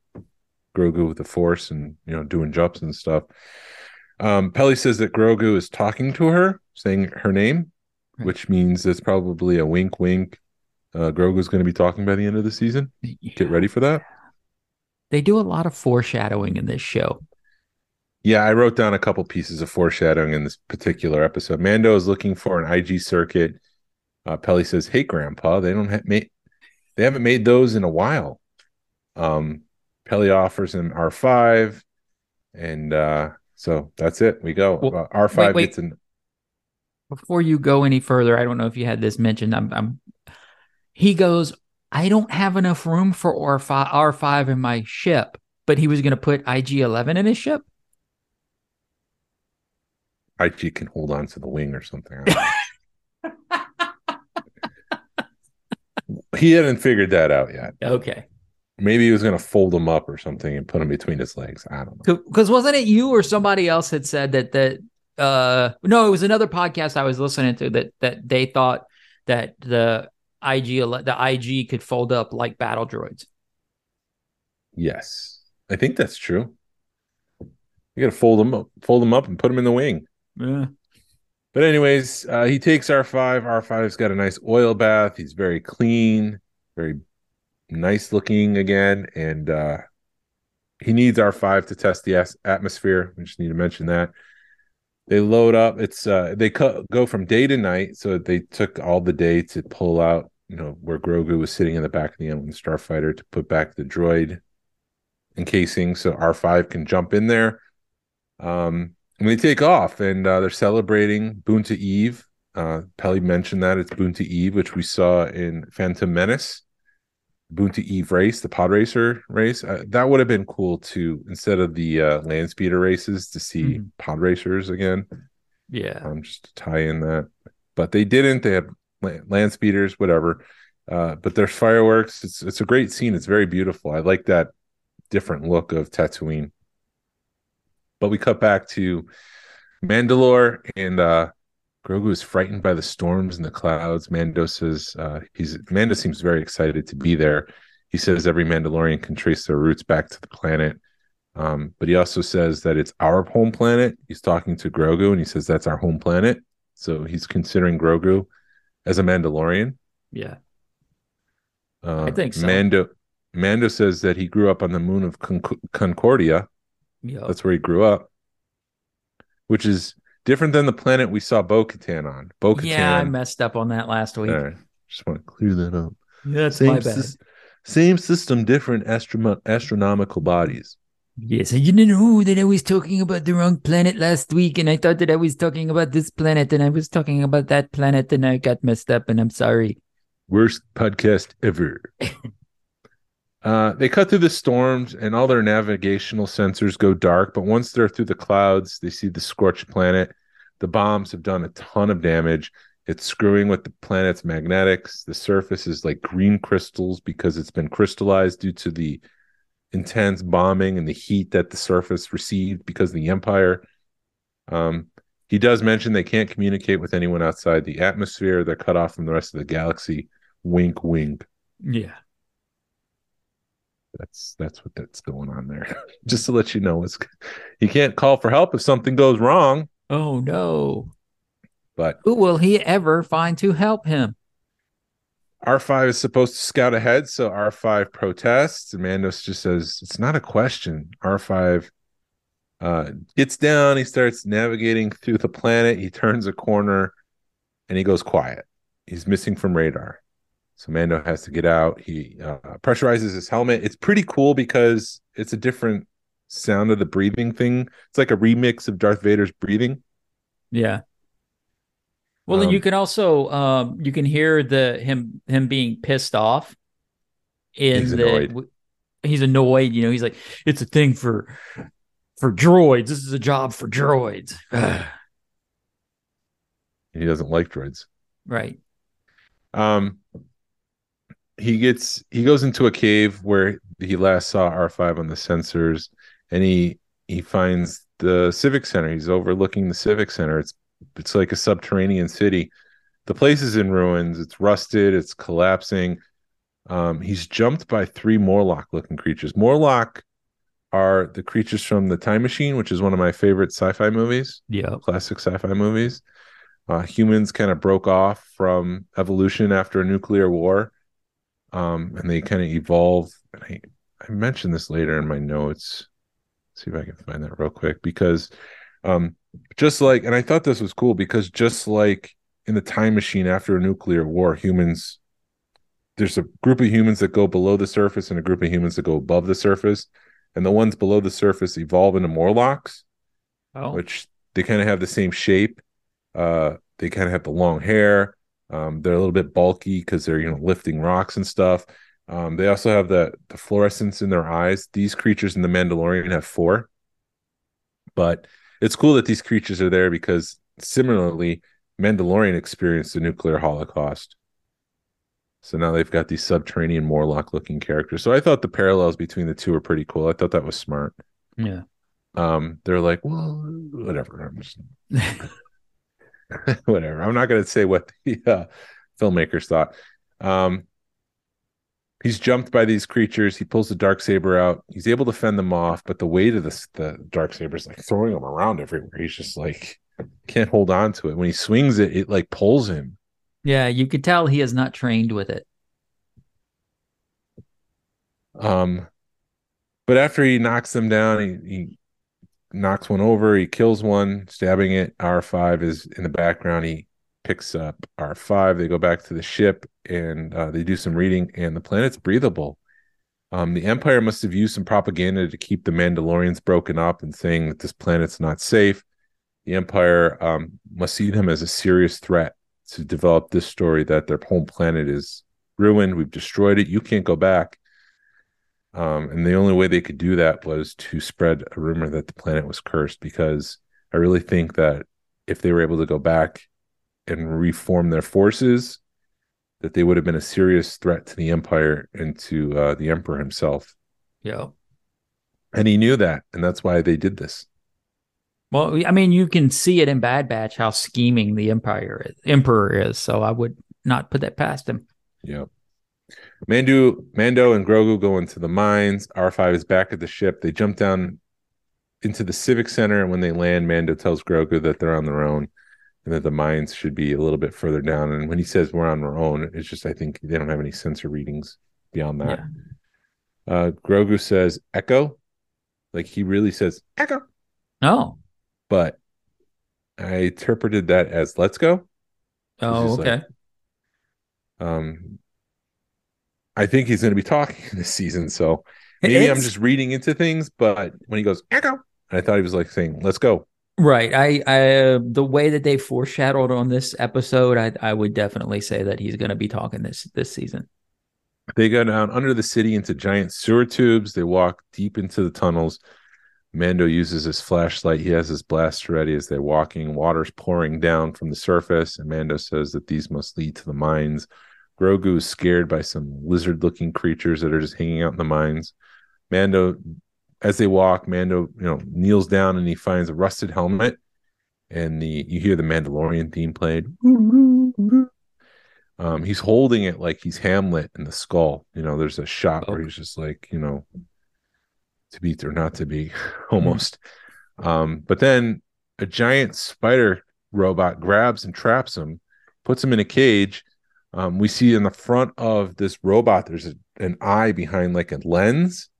Grogu with the Force and you know doing jumps and stuff. Um, Peli says that Grogu is talking to her, saying her name, which means it's probably a wink, wink. Uh, Grogu's going to be talking by the end of the season. Get ready for that. They do a lot of foreshadowing in this show. Yeah, I wrote down a couple pieces of foreshadowing in this particular episode. Mando is looking for an IG circuit. Uh, Peli says, "Hey, Grandpa, they don't have made, they haven't made those in a while." Um, Peli offers him R five, and uh, so that's it. We go. Well, Uh, R five gets an Before you go any further, I don't know if you had this mentioned. I'm, I'm he goes, I don't have enough room for R5 R5 in my ship, but he was going to put IG11 in his ship. IG can hold on to the wing or something. I don't know. (laughs) he hadn't figured that out yet. Okay. Maybe he was going to fold them up or something and put them between his legs. I don't know. Because wasn't it you or somebody else had said that that uh no, it was another podcast I was listening to that that they thought that the IG the IG could fold up like battle droids. Yes, I think that's true. You got to fold them up, fold them up, and put them in the wing. Yeah. But anyways, uh, he takes R five. R five's got a nice oil bath. He's very clean, very nice looking again, and uh, he needs R five to test the as- atmosphere. We just need to mention that. They load up. It's uh, they co- go from day to night, so they took all the day to pull out. You know where Grogu was sitting in the back of the N1 starfighter to put back the droid encasing, so R five can jump in there. Um, and they take off and uh, they're celebrating Boonta Eve. Uh, Peli mentioned that it's Boonta Eve, which we saw in Phantom Menace. Boonta Eve race, the pod racer race. Uh, that would have been cool to instead of the uh, land speeder races, to see Mhm. pod racers again. Yeah. Um, just to tie in that, but they didn't. They had la- land speeders, whatever. Uh, but there's fireworks. It's it's a great scene. It's very beautiful. I like that different look of Tatooine. But we cut back to Mandalore, and uh, Grogu is frightened by the storms and the clouds. Mando says uh, he's Mando seems very excited to be there. He says every Mandalorian can trace their roots back to the planet. Um, but he also says that it's our home planet. He's talking to Grogu, and he says that's our home planet. So he's considering Grogu as a Mandalorian. Yeah. Uh, I think so. Mando Mando says that he grew up on the moon of Con- Concordia. Yeah. That's where he grew up, which is different than the planet we saw Bo Katan on. Bo Katan. yeah, I messed up on that last week. All right, just want to clear that up. Yeah, That's my bad. sys- same system, different astrom- astronomical bodies. Yes, I didn't know that I was talking about the wrong planet last week, and I thought that I was talking about this planet, and I was talking about that planet, and I got messed up, and I'm sorry. Worst podcast ever. (laughs) uh, they cut through the storms, and all their navigational sensors go dark. But once they're through the clouds, they see the scorched planet. The bombs have done a ton of damage. It's screwing with the planet's magnetics. The surface is like green crystals because it's been crystallized due to the intense bombing and the heat that the surface received because of the Empire. Um, he does mention they can't communicate with anyone outside the atmosphere. They're cut off from the rest of the galaxy. Wink, wink. Yeah. That's that's what that's going on there. (laughs) Just to let you know, it's you can't call for help if something goes wrong. Oh no. But Who will he ever find to help him? R5 is supposed to scout ahead, so R5 protests. And Mandos just says, It's not a question. R5 uh, gets down, he starts navigating through the planet, he turns a corner, and he goes quiet. He's missing from radar. So Mando has to get out. He uh, pressurizes his helmet. It's pretty cool because it's a different sound of the breathing thing. It's like a remix of Darth Vader's breathing. Yeah. Well, then you Um, can also um you can hear the him him being pissed off in He's the annoyed. he's annoyed, you know, he's like it's a thing for for droids. This is a job for droids. (sighs) He doesn't like droids. right. Um, he gets he goes into a cave where he last saw R5 on the sensors, and he he finds the civic center. He's overlooking the civic center. It's it's like a subterranean city. The place is in ruins. It's rusted. It's collapsing. Um, he's jumped by three Morlock looking creatures. Morlock are the creatures from the Time Machine, which is one of my favorite sci-fi movies Yeah. classic sci-fi movies. Uh, humans kind of broke off from evolution after a nuclear war, um, and they kind of evolved. And I, I mentioned this later in my notes. See if I can find that real quick because, um, just like, and I thought this was cool because just like in the time machine after a nuclear war, humans, there's a group of humans that go below the surface and a group of humans that go above the surface, and the ones below the surface evolve into Morlocks Oh. which they kind of have the same shape. Uh, they kind of have the long hair. Um, they're a little bit bulky because they're you know lifting rocks and stuff. Um, they also have the the fluorescence in their eyes. These creatures in the Mandalorian have four, but it's cool that these creatures are there because similarly, Mandalorian experienced the nuclear holocaust. So now they've got these subterranean Morlock looking characters. So I thought the parallels between the two were pretty cool. I thought that was smart yeah. um they're like well whatever i'm just (laughs) whatever i'm not going to say what the uh, filmmakers thought um he's jumped by these creatures he pulls the dark saber out he's able to fend them off but the weight of this the dark saber is like throwing him around everywhere he's just like can't hold on to it when he swings it it like pulls him Yeah, you could tell he is not trained with it. Um, but after he knocks them down, he, he knocks one over, he kills one, stabbing it. R5 is in the background. He picks up R5. They go back to the ship and uh, they do some reading, and the planet's breathable. Um, the Empire must have used some propaganda to keep the Mandalorians broken up and saying that this planet's not safe. The Empire um, must see them as a serious threat to develop this story that their home planet is ruined. We've destroyed it. You can't go back. Um, and the only way they could do that was to spread a rumor that the planet was cursed because I really think that if they were able to go back and reform their forces that they would have been a serious threat to the empire and to uh, the emperor himself. Yeah. And he knew that, and that's why they did this. Well, I mean, you can see it in Bad Batch how scheming the empire is, emperor is. So I would not put that past him. Yeah. Mando, Mando, and Grogu go into the mines. R5 is back at the ship. They jump down into the civic center, and when they land, Mando tells Grogu that they're on their own and that the mines should be a little bit further down. And when he says we're on our own, it's just I think they don't have any sensor readings beyond that. Yeah. Uh, Grogu says Echo, like he really says Echo, Oh. but I interpreted that as Let's go. Oh, just like- okay. Um, I think he's going to be talking (laughs) this season, so maybe I'm just reading into things. But when he goes Echo, I thought he was like saying Let's go. Right. I, I, uh, the way that they foreshadowed on this episode, I, I would definitely say that he's going to be talking this this season. They go down under the city into giant sewer tubes. They walk deep into the tunnels. Mando uses his flashlight. He has his blaster ready as they're walking. Water's pouring down from the surface, and Mando says that these must lead to the mines. Grogu is scared by some lizard looking creatures that are just hanging out in the mines. Mando, as they walk, Mando, you know, kneels down and he finds a rusted helmet. And the you hear the Mandalorian theme played. Um, he's holding it like he's Hamlet in the skull. You know, there's a shot where he's just like, you know, to be or not to be, (laughs) almost. Um, but then a giant spider robot grabs and traps him, puts him in a cage. Um, we see in the front of this robot, there's a, an eye behind like a lens.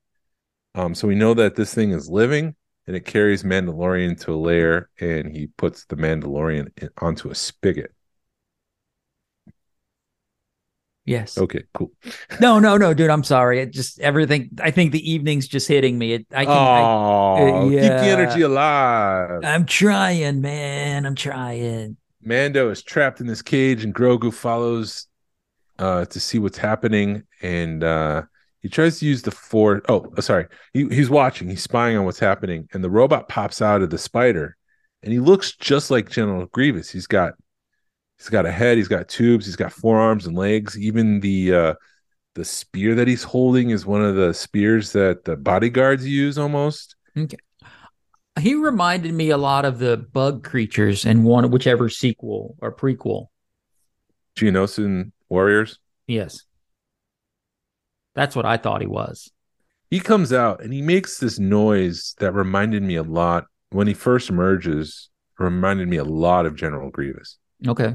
Um, so we know that this thing is living and it carries Mandalorian to a lair and he puts the Mandalorian in, onto a spigot. Yes. Okay, cool. (laughs) No, no, no, dude. I'm sorry. It just everything. I think the evening's just hitting me. It, I can. oh, keep the energy alive. I, I'm trying, man. I'm trying. Mando is trapped in this cage, and Grogu follows uh, to see what's happening. And uh, he tries to use the force. Oh, uh, sorry. He, he's watching. He's spying on what's happening, and the robot pops out of the spider, and he looks just like General Grievous. He's got he's got a head. He's got tubes. He's got forearms and legs. Even the uh, the spear that he's holding is one of the spears that the bodyguards use almost. Okay. He reminded me a lot of the bug creatures in one, whichever sequel or prequel. Geonosian warriors. Yes. That's what I thought he was. he comes out and he makes this noise that reminded me a lot when he first emerges reminded me a lot of general grievous Okay.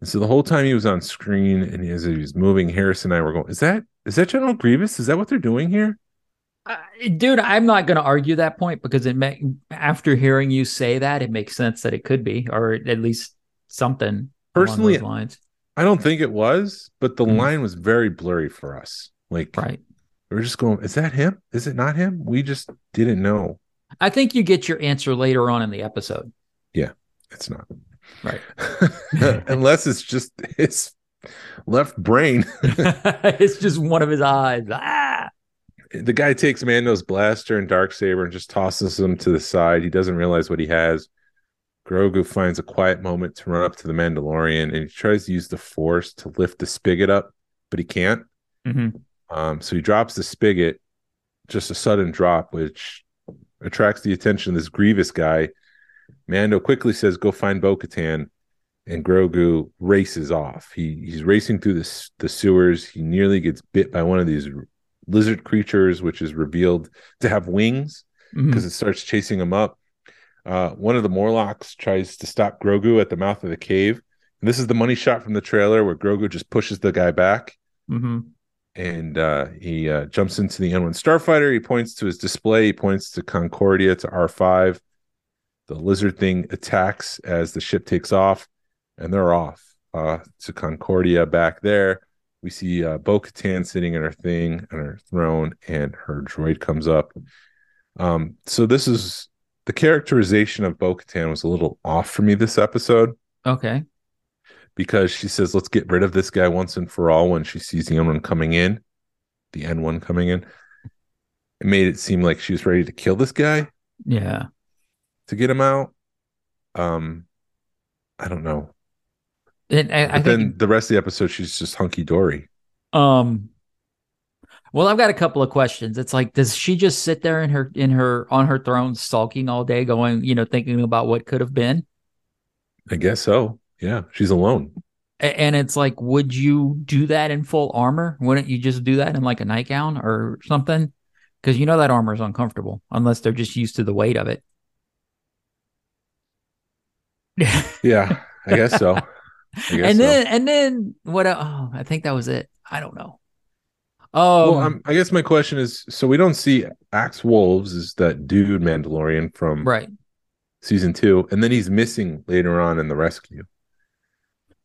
and so the whole time he was on screen and as he was moving Harris and i were going is that is that general grievous is that what they're doing here Uh, dude, I'm not going to argue that point because it may, after hearing you say that, it makes sense that it could be, or at least something. along Personally, those lines. i don't think it was but the Mhm. line was very blurry for us like Right. we we're just going is that him is it not him we just didn't know I think you get your answer later on in the episode. Yeah, it's not Right. (laughs) unless it's just his left brain (laughs) it's just one of his eyes. Ah. the guy takes Mando's blaster and dark saber and just tosses him to the side. He doesn't realize what he has. Grogu finds a quiet moment to run up to the Mandalorian and he tries to use the Force to lift the spigot up, but he can't. Mhm. Um, so he drops the spigot, just a sudden drop, which attracts the attention of this Grievous guy. Mando quickly says, "Go find Bo-Katan," and Grogu races off. He he's racing through the the sewers. He nearly gets bit by one of these lizard creatures, which is revealed to have wings because it starts chasing him up. Uh, one of the Morlocks tries to stop Grogu at the mouth of the cave. And this is the money shot from the trailer where Grogu just pushes the guy back Mhm. And uh, he uh, jumps into the N1 Starfighter. He points to his display. He points to Concordia to R5. The lizard thing attacks as the ship takes off, and they're off uh, to Concordia. Back there, we see uh, Bo Katan sitting in her thing on her throne, and her droid comes up. Um, so this is the characterization of Bo Katan was a little off for me this episode Okay. Because she says, "Let's get rid of this guy once and for all." When she sees the N1 coming in, the N1 coming in, it made it seem like she was ready to kill this guy Yeah. to get him out. Um, I don't know. And I, I But think then the rest of the episode, she's just hunky dory. Um well, I've got a couple of questions. It's like, does she just sit there in her in her on her throne sulking all day, going, you know, thinking about what could have been? I guess so. Yeah, she's alone. And it's like, would you do that in full armor? Wouldn't you just do that in like a nightgown or something? Because you know that armor is uncomfortable unless they're just used to the weight of it. (laughs) Yeah, I guess so. I guess and so. then and then what? Oh, I think that was it. I don't know. Oh, well, um, I guess my question is: so we don't see Axe Woves is that dude Mandalorian from right. season two, and then he's missing later on in the rescue.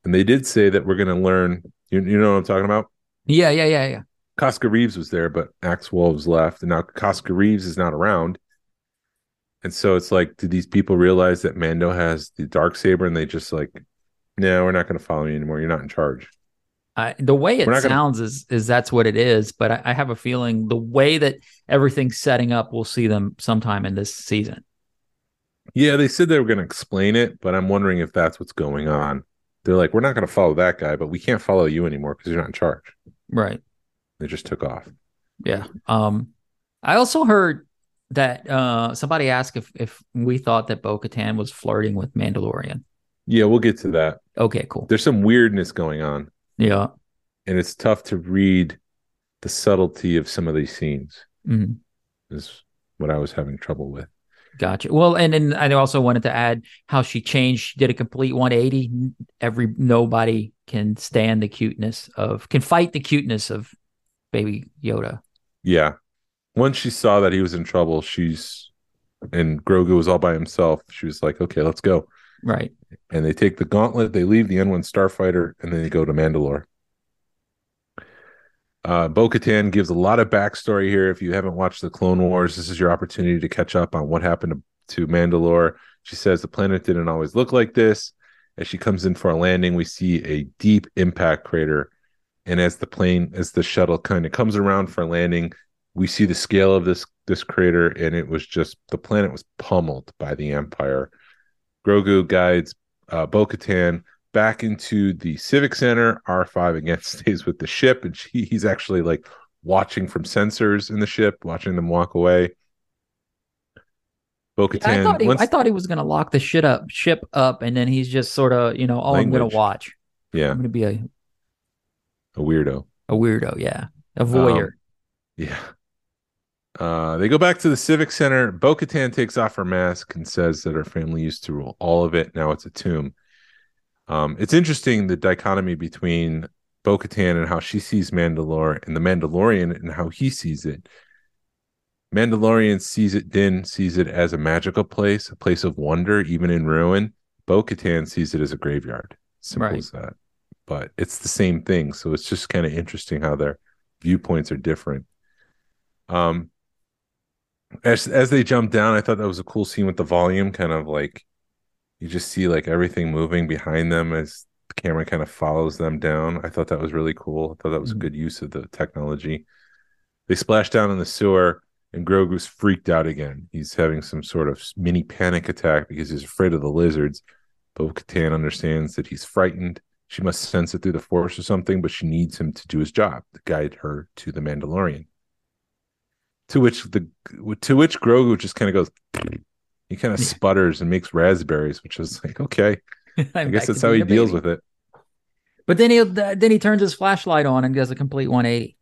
And they did say that we're going to learn. You, you know what I'm talking about? Yeah, yeah, yeah, yeah. Koska Reeves was there, but Axe Woves left, and now Koska Reeves is not around. And so it's like, did these people realize that Mando has the dark saber, and they just like, no, we're not going to follow you anymore. You're not in charge. I, the way it We're gonna- sounds is is that's what it is, but I, I have a feeling the way that everything's setting up, we'll see them sometime in this season. Yeah, they said they were going to explain it, but I'm wondering if that's what's going on. They're like, we're not going to follow that guy, but we can't follow you anymore because you're not in charge. Right. They just took off. Yeah. Um, I also heard that uh somebody asked if if we thought that Bo Katan was flirting with Mandalorian. Yeah, we'll get to that. Okay, cool. There's some weirdness going on, Yeah. and it's tough to read the subtlety of some of these scenes. Mhm. Is what I was having trouble with. Gotcha. Well, and then I also wanted to add how she changed. She did a complete 180. Every nobody can stand the cuteness of can fight the cuteness of baby Yoda. Yeah. Once she saw that he was in trouble, she's and Grogu was all by himself. She was like, "Okay, let's go." Right. And they take the gauntlet. They leave the N1 starfighter, and then they go to Mandalore. Uh, Bo Katan gives a lot of backstory here. If you haven't watched the Clone Wars, this is your opportunity to catch up on what happened to, to Mandalore. She says the planet didn't always look like this. As she comes in for a landing, we see a deep impact crater. And as the plane, as the shuttle kind of comes around for landing, we see the scale of this this crater, and it was just the planet was pummeled by the Empire. Grogu guides uh, Bo Katan back into the Civic Center. R5 again (laughs) stays with the ship, and she, he's actually like watching from sensors in the ship, watching them walk away. Bo Yeah, I thought he, once- I thought he was going to lock the shit up, ship up, and then he's just sort of, you know, oh, I'm going to watch. yeah, I'm going to be a, a weirdo. a weirdo. Yeah, a voyeur. Um, Yeah. Uh, they go back to the Civic Center. Bo Katan takes off her mask and says that her family used to rule all of it. Now it's a tomb. Um, it's interesting the dichotomy between Bo Katan and how she sees Mandalore and the Mandalorian and how he sees it. Mandalorian sees it, Din sees it as a magical place, a place of wonder, even in ruin. Bo Katan sees it as a graveyard. Simple Right. as that. But it's the same thing. So it's just kind of interesting how their viewpoints are different. Um, as as they jump down, I thought that was a cool scene with the volume, kind of like you just see like everything moving behind them as the camera kind of follows them down. I thought that was really cool. I thought that was a Mhm. good use of the technology. They splash down in the sewer, and Grogu's freaked out again. He's having some sort of mini panic attack because he's afraid of the lizards. Bo Katan understands that he's frightened. She must sense it through the force or something, but she needs him to do his job, to guide her to the Mandalorian. To which the to which Grogu just kind of goes, he kind of Yeah. sputters and makes raspberries, which is like, okay, (laughs) I guess that's how he deals with it. But then he then he turns his flashlight on and does a complete 180.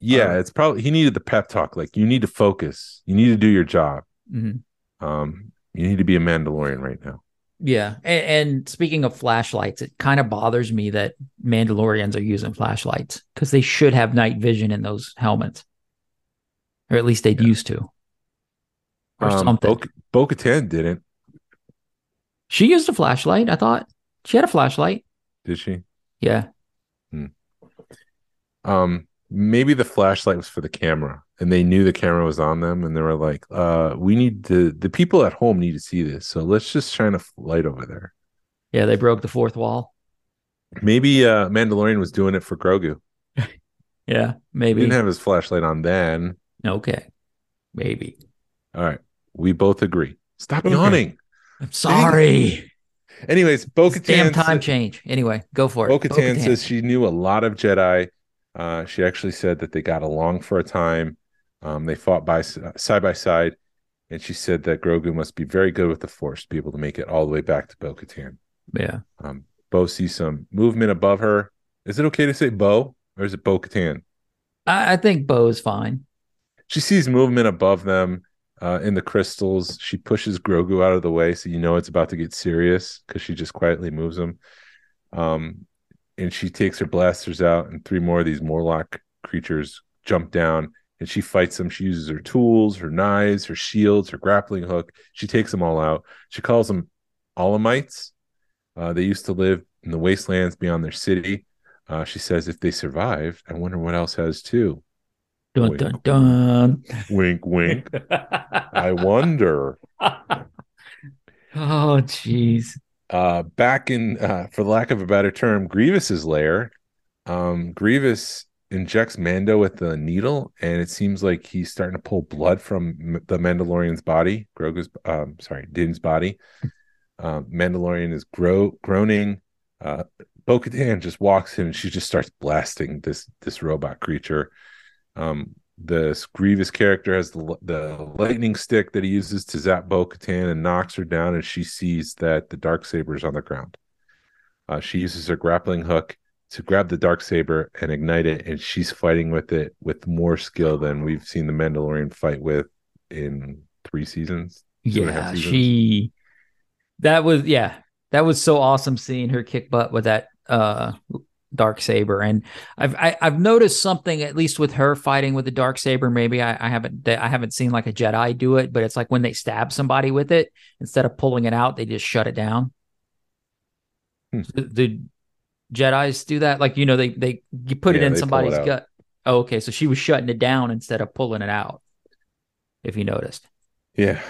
Yeah, Uh, it's probably he needed the pep talk. Like you need to focus, you need to do your job. Mhm. Um, you need to be a Mandalorian right now. Yeah, and, and speaking of flashlights, it kind of bothers me that Mandalorians are using flashlights because they should have night vision in those helmets, or at least they'd used to, or Um, something. Bo Katan didn't, She used a flashlight. I thought she had a flashlight. did she? Yeah, Hmm. um maybe the flashlight was for the camera and they knew the camera was on them and they were like uh we need to the people at home need to see this so let's just shine a light over there yeah. They broke the fourth wall. maybe uh mandalorian was doing it for grogu (laughs) Yeah, maybe he didn't have his flashlight on then okay, maybe. All right we both agree stop Okay. yawning I'm sorry. Anyways, Bo Damn time change. Anyway, go for it. Bo Katan says she knew a lot of Jedi. Uh, she actually said that they got along for a time. Um, they fought by side by side, and she said that Grogu must be very good with the Force to be able to make it all the way back to Bo Katan. Yeah. Um, Bo sees some movement above her. Is it okay to say Bo or is it Bo Katan? I, I think Bo is fine. She sees movement above them uh, in the crystals. She pushes Grogu out of the way, so you know it's about to get serious because she just quietly moves him. Um, and she takes her blasters out, and three more of these Morlock creatures jump down, and she fights them. She uses her tools, her knives, her shields, her grappling hook. She takes them all out. She calls them Alamites. Uh, they used to live in the wastelands beyond their city. Uh, she says if they survived, I wonder what else has too. Dun Wink. dun dun. Wink, wink. I wonder. (laughs) oh, jeez. Uh, back in, uh, for lack of a better term, Grievous's lair. Um, Grievous injects Mando with the needle, and it seems like he's starting to pull blood from the Mandalorian's body. Grogu's, um, sorry, Din's body. Um, Mandalorian is gro- groaning. Uh, Bo Katan just walks in and she just starts blasting this this robot creature. Um, the Grievous character has the the lightning stick that he uses to zap Bo Katan and knocks her down, and she sees that the dark saber is on the ground. Uh, she uses her grappling hook to grab the dark saber and ignite it, and she's fighting with it with more skill than we've seen the Mandalorian fight with in three seasons. two and a half Yeah, seasons. she. That was yeah. That was so awesome seeing her kick butt with that uh dark saber, and I've I, I've noticed something at least with her fighting with the dark saber. Maybe I, I haven't I haven't seen like a Jedi do it, but it's like when they stab somebody with it, instead of pulling it out, they just shut it down. Hmm. The, the Jedi's do that, like you know they they you put it in pull it somebody's gut. Oh, okay, so she was shutting it down instead of pulling it out. If you noticed. Yeah,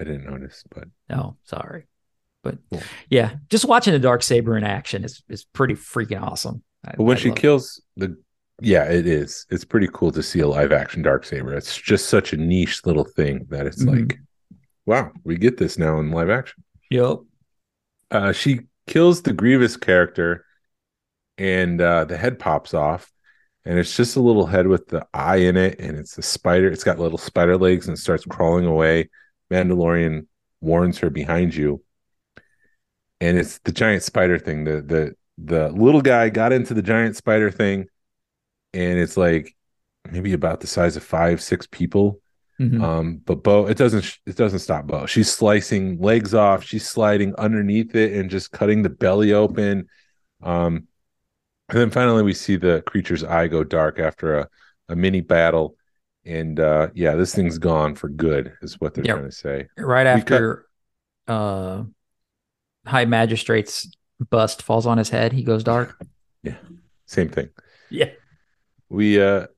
I didn't notice, but Oh, sorry. But Cool. yeah, just watching the dark saber in action is is pretty freaking awesome. I- But when I she love it. kills the, yeah, it is. It's pretty cool to see a live action dark saber. It's just such a niche little thing that it's Mhm. like, wow, we get this now in live action. Yep. Uh, she kills the Grievous character, and uh, the head pops off, and it's just a little head with the eye in it, and it's a spider. It's got little spider legs and starts crawling away. Mandalorian warns her behind you, and it's the giant spider thing. The the the little guy got into the giant spider thing, and it's like maybe about the size of five six people. Mhm. Um, but Bo, it doesn't it doesn't stop Bo. She's slicing legs off, she's sliding underneath it and just cutting the belly open. Um, and then finally we see the creature's eye go dark after a, a mini battle. And uh yeah, this thing's gone for good, is what they're Yeah. trying to say. right we cut- after uh High Magistrate's bust falls on his head, he goes dark. (laughs) Yeah. Same thing. Yeah. We uh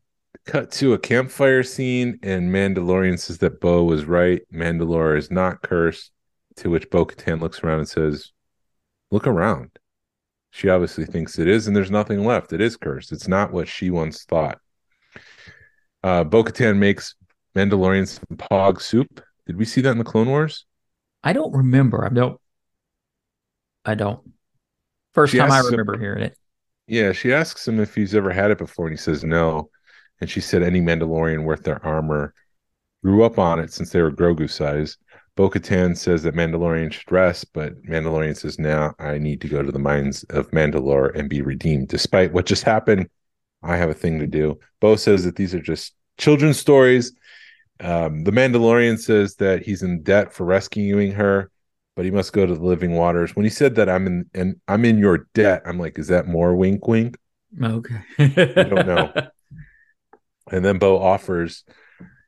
cut to a campfire scene, and Mandalorian says that Bo was right. Mandalore is not cursed. To which Bo Katan looks around and says, Look around. She obviously thinks it is, and there's nothing left. It is cursed. It's not what she once thought. Uh Bo Katan makes Mandalorian some pog soup. Did we see that in the Clone Wars? I don't remember. I don't I don't. First She time I asks him- remember hearing it. Yeah, she asks him if he's ever had it before, and he says no. And she said any Mandalorian worth their armor grew up on it since they were Grogu size. Bo Katan says that Mandalorian should rest, but Mandalorian says, now I need to go to the mines of Mandalore and be redeemed. Despite what just happened, I have a thing to do. Bo says that these are just children's stories. Um, the Mandalorian says that he's in debt for rescuing her, but he must go to the living waters. When he said that I'm in and I'm in your debt, I'm like, is that more wink wink? Okay. I don't know. (laughs) And then Bo offers,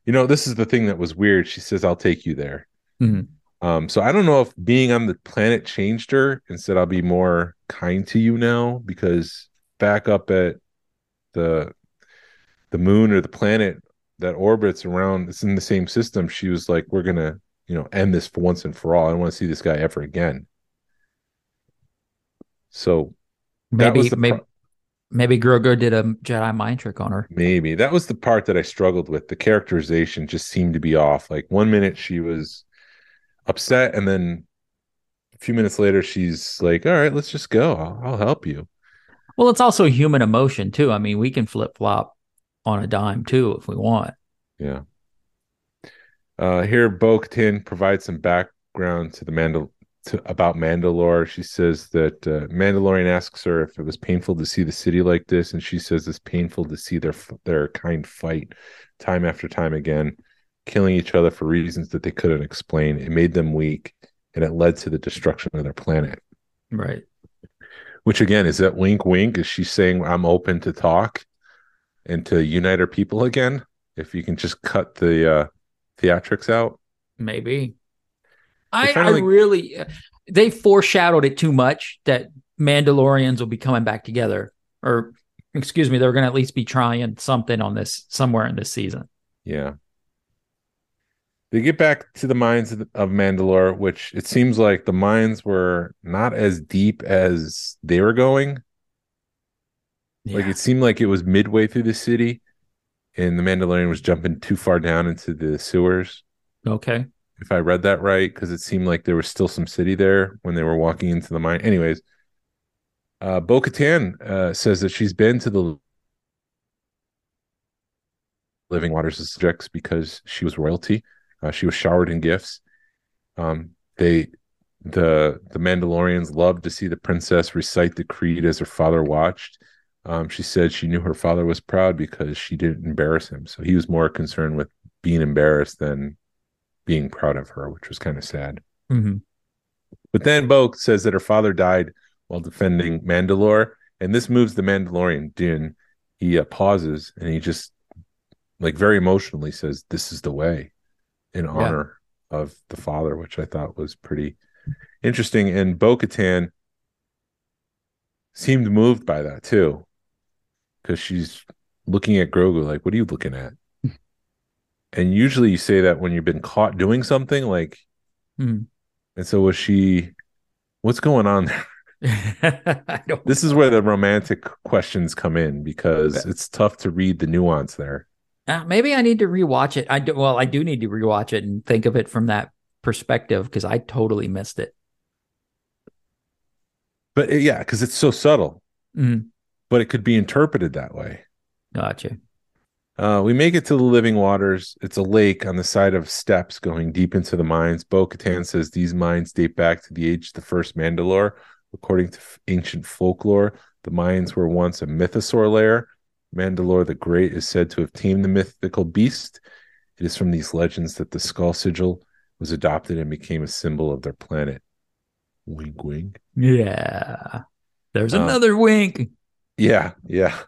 you know, this is the thing that was weird. She says, I'll take you there. Mhm. Um, so I don't know if being on the planet changed her and said, I'll be more kind to you now because back up at the the moon or the planet that orbits around it's in the same system. She was like, We're gonna, you know, end this for once and for all. I don't want to see this guy ever again. So maybe maybe pro- maybe Grogu did a Jedi mind trick on her. Maybe that was the part that I struggled with. The characterization just seemed to be off. Like one minute she was upset, and then a few minutes later, she's like, "All right, let's just go. I'll, I'll help you." Well, it's also human emotion too. I mean, we can flip flop on a dime too if we want. Yeah. Uh, here, Bo Katan provides some background to the Mandal to, about Mandalore. She says that uh, Mandalorian asks her if it was painful to see the city like this, and she says it's painful to see their their kind fight time after time again, killing each other for reasons that they couldn't explain. It made them weak, and it led to the destruction of their planet. Right. Which again is that wink, wink? Is she saying I'm open to talk and to unite our people again? If you can just cut the uh, theatrics out, Maybe. I, I like- really they foreshadowed it too much that Mandalorians will be coming back together, or excuse me, they're going to at least be trying something on this somewhere in this season. Yeah. They get back to the mines of, of Mandalore, which it seems like the mines were not as deep as they were going. Like it seemed like it was midway through the city, and the Mandalorian was jumping too far down into the sewers. Okay. If I read that right, because it seemed like there was still some city there when they were walking into the mine. Anyways, uh, Bo Katan uh, says that she's been to the living waters of subjects because she was royalty. Uh, she was showered in gifts. Um, they, the the Mandalorians, loved to see the princess recite the creed as her father watched. Um, she said she knew her father was proud because she didn't embarrass him. So he was more concerned with being embarrassed than being proud of her, which was kind of sad. hmm But then Bo says that her father died while defending Mandalore, and this moves the Mandalorian. Din he uh, pauses and he just like very emotionally says, "This is the way," in honor of the father, which I thought was pretty interesting. And Bo Katan seemed moved by that too, because she's looking at Grogu like, "What are you looking at?" (laughs) and usually you say that when you've been caught doing something, like, Mhm. and so was she. What's going on there? (laughs) (laughs) This is where the romantic questions come in because it's tough to read the nuance there. Uh, maybe I need to rewatch it. I do. Well, I do need to rewatch it and think of it from that perspective because I totally missed it. But uh, yeah, because it's so subtle, Mhm. But it could be interpreted that way. Gotcha. Uh, we make it to the living waters. It's a lake on the side of steps going deep into the mines. Bo Katan says these mines date back to the age of the first Mandalore. According to f- ancient folklore, the mines were once a mythosaur lair. Mandalore the Great is said to have tamed the mythical beast. It is from these legends that the skull sigil was adopted and became a symbol of their planet. Wink, wink. Yeah. There's Uh, another wink. Yeah, yeah.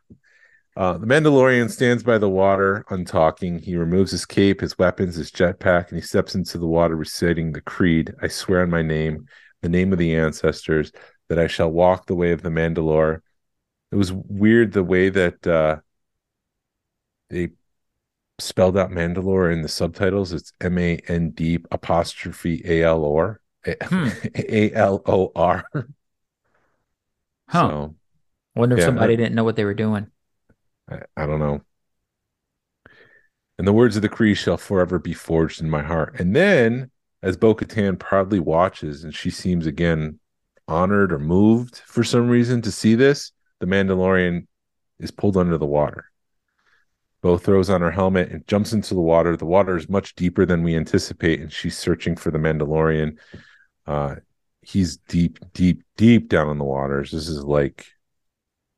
Uh, the Mandalorian stands by the water, untalking. He removes his cape, his weapons, his jetpack, and he steps into the water, reciting the creed. I swear on my name, the name of the ancestors, that I shall walk the way of the Mandalore. It was weird the way that uh, they spelled out Mandalore in the subtitles. It's M A N D apostrophe A L O R. A L O R. Hmm. (laughs) A L O R. Huh. So Wonder if yeah, somebody that- didn't know what they were doing. I, I don't know. And the words of the creed shall forever be forged in my heart. And then, as Bo Katan proudly watches, and she seems again honored or moved for some reason to see this, the Mandalorian is pulled under the water. Bo throws on her helmet and jumps into the water. The water is much deeper than we anticipate, and she's searching for the Mandalorian. Uh, he's deep, deep, deep down in the waters. This is like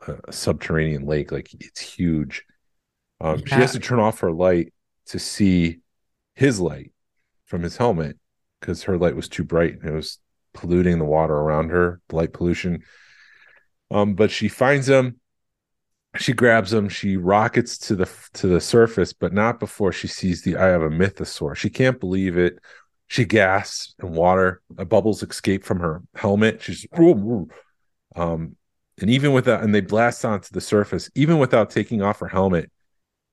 a, subterranean lake, like it's huge. Um, She has to turn off her light to see his light from his helmet because her light was too bright and it was polluting the water around her, light pollution. Um, but she finds him, she grabs him, she rockets to the to the surface, but not before she sees the eye of a mythosaur. She can't believe it. She gasps and water, uh, bubbles escape from her helmet. She's um, and even without, and they blast onto the surface, even without taking off her helmet,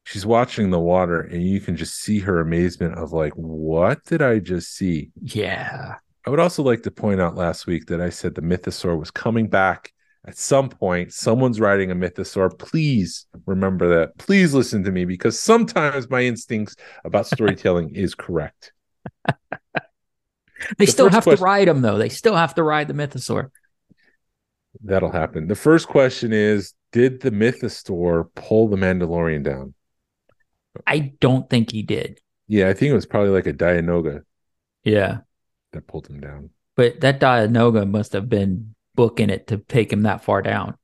she's watching the water, and you can just see her amazement of like, what did I just see? Yeah. I would also like to point out last week that I said the mythosaur was coming back at some point. Someone's riding a mythosaur. Please remember that. Please listen to me because sometimes my instincts about storytelling (laughs) is correct. They The still have question- to ride him though. They still have to ride the mythosaur. That'll happen. The first question is Did the Mythosaur pull the Mandalorian down? I don't think he did. Yeah, I think it was probably like a Dianoga Yeah. that pulled him down. But that Dianoga must have been booking it to take him that far down.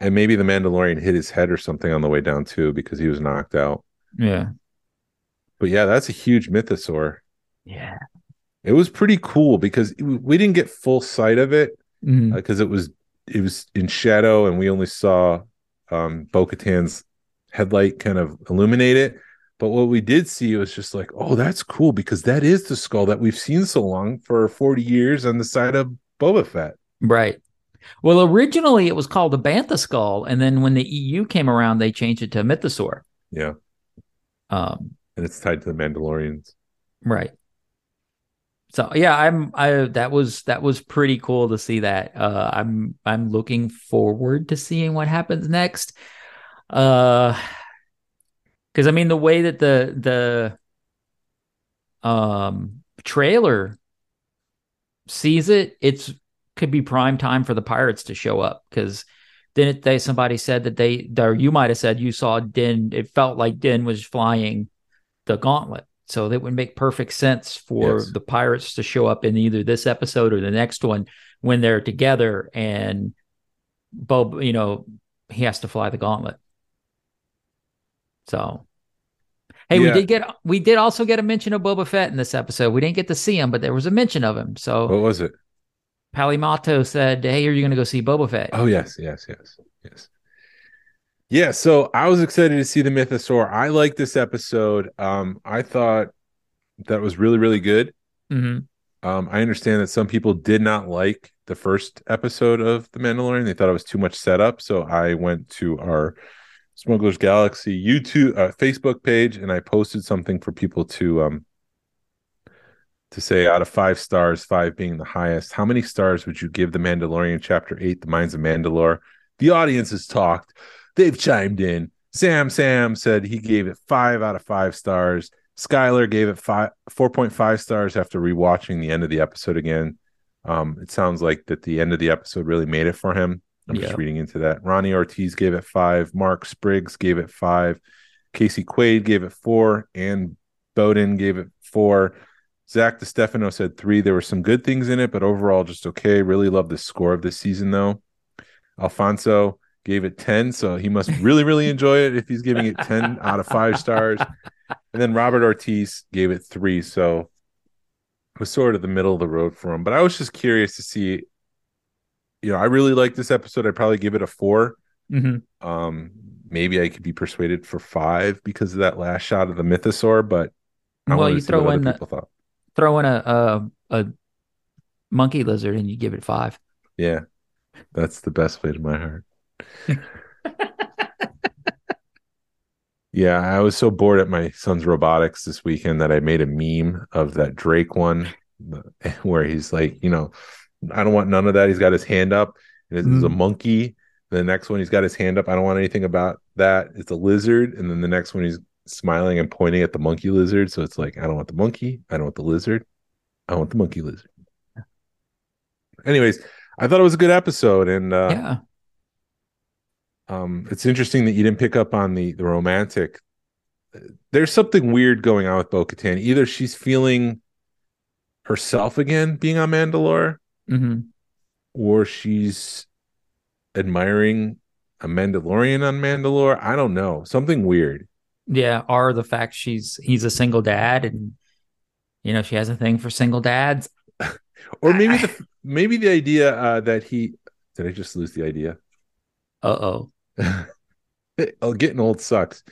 And maybe the Mandalorian hit his head or something on the way down too because he was knocked out. Yeah. But yeah, that's a huge Mythosaur. Yeah. It was pretty cool because we didn't get full sight of it Because it was it was in shadow and we only saw um Bo-Katan's headlight kind of illuminate it. But what we did see was just like, oh, that's cool because that is the skull that we've seen so long for 40 years on the side of Boba Fett. Right. Well, originally it was called a bantha skull, and then when the EU came around, they changed it to a mythosaur. Yeah. Um, And it's tied to the Mandalorians. right. So yeah, I'm I that was that was pretty cool to see that. Uh I'm I'm looking forward to seeing what happens next. Uh cuz I mean the way that the the um trailer sees it, it's could be prime time for the pirates to show up cuz then it, they somebody said that they or you might have said you saw Din it felt like Din was flying the gauntlet. So that would make perfect sense for Yes. the pirates to show up in either this episode or the next one when they're together and Bob, you know, he has to fly the gauntlet. So Hey, Yeah. we did get we did also get a mention of Boba Fett in this episode. We didn't get to see him, but there was a mention of him. So What was it? Peli Motto said, Hey, are you gonna go see Boba Fett? Oh yes, yes, yes, yes. Yeah, so I was excited to see the Mythosaur. I like this episode. Um, I thought that was really, really good. hmm Um, I understand that some people did not like the first episode of The Mandalorian. They thought it was too much setup. So I went to our Smugglers Galaxy YouTube, uh, Facebook page, and I posted something for people to um to say out of five stars, five being the highest. How many stars would you give The Mandalorian Chapter Eight, The Mines of Mandalore? The audience has talked. They've chimed in. Sam Sam said he gave it five out of five stars. Skylar gave it five four point five stars after rewatching the end of the episode again. Um, it sounds like that the end of the episode really made it for him. I'm Yeah. just reading into that. Ronnie Ortiz gave it five. Mark Spriggs gave it five. Casey Quaid gave it four. And Bowden gave it four. Zach DeStefano said three. There were some good things in it, but overall just okay. Really love the score of this season though. Alfonso gave it 10, so he must really, really enjoy it if he's giving it 10 (laughs) out of five stars. And then Robert Ortiz gave it three, so it was sort of the middle of the road for him. But I was just curious to see, you know, I really like this episode. I'd probably give it a four. hmm Um, maybe I could be persuaded for five because of that last shot of the mythosaur, but I Well, you to see what throw in the-. Throw in a, a a monkey lizard and you give it five. Yeah, that's the best way to my heart. (laughs) yeah, I was so bored at my son's robotics this weekend that I made a meme of that Drake one (laughs) where he's like, you know, I don't want none of that. He's got his hand up and it's a monkey. The next one, he's got his hand up. I don't want anything about that. It's a lizard. And then the next one, he's smiling and pointing at the monkey lizard. So it's like, I don't want the monkey. I don't want the lizard. I want the monkey lizard. Anyways, I thought it was a good episode, and uh, yeah. Um, it's interesting that you didn't pick up on the the romantic. There's something weird going on with Bo Katan. Either she's feeling herself again, being on Mandalore, hmm or she's admiring a Mandalorian on Mandalore. I don't know. Something weird. Yeah. Or the fact she's he's a single dad and you know she has a thing for single dads. (laughs) Or maybe the maybe the idea uh, that he did. I just lose the idea. Uh oh. (laughs) oh, getting old sucks.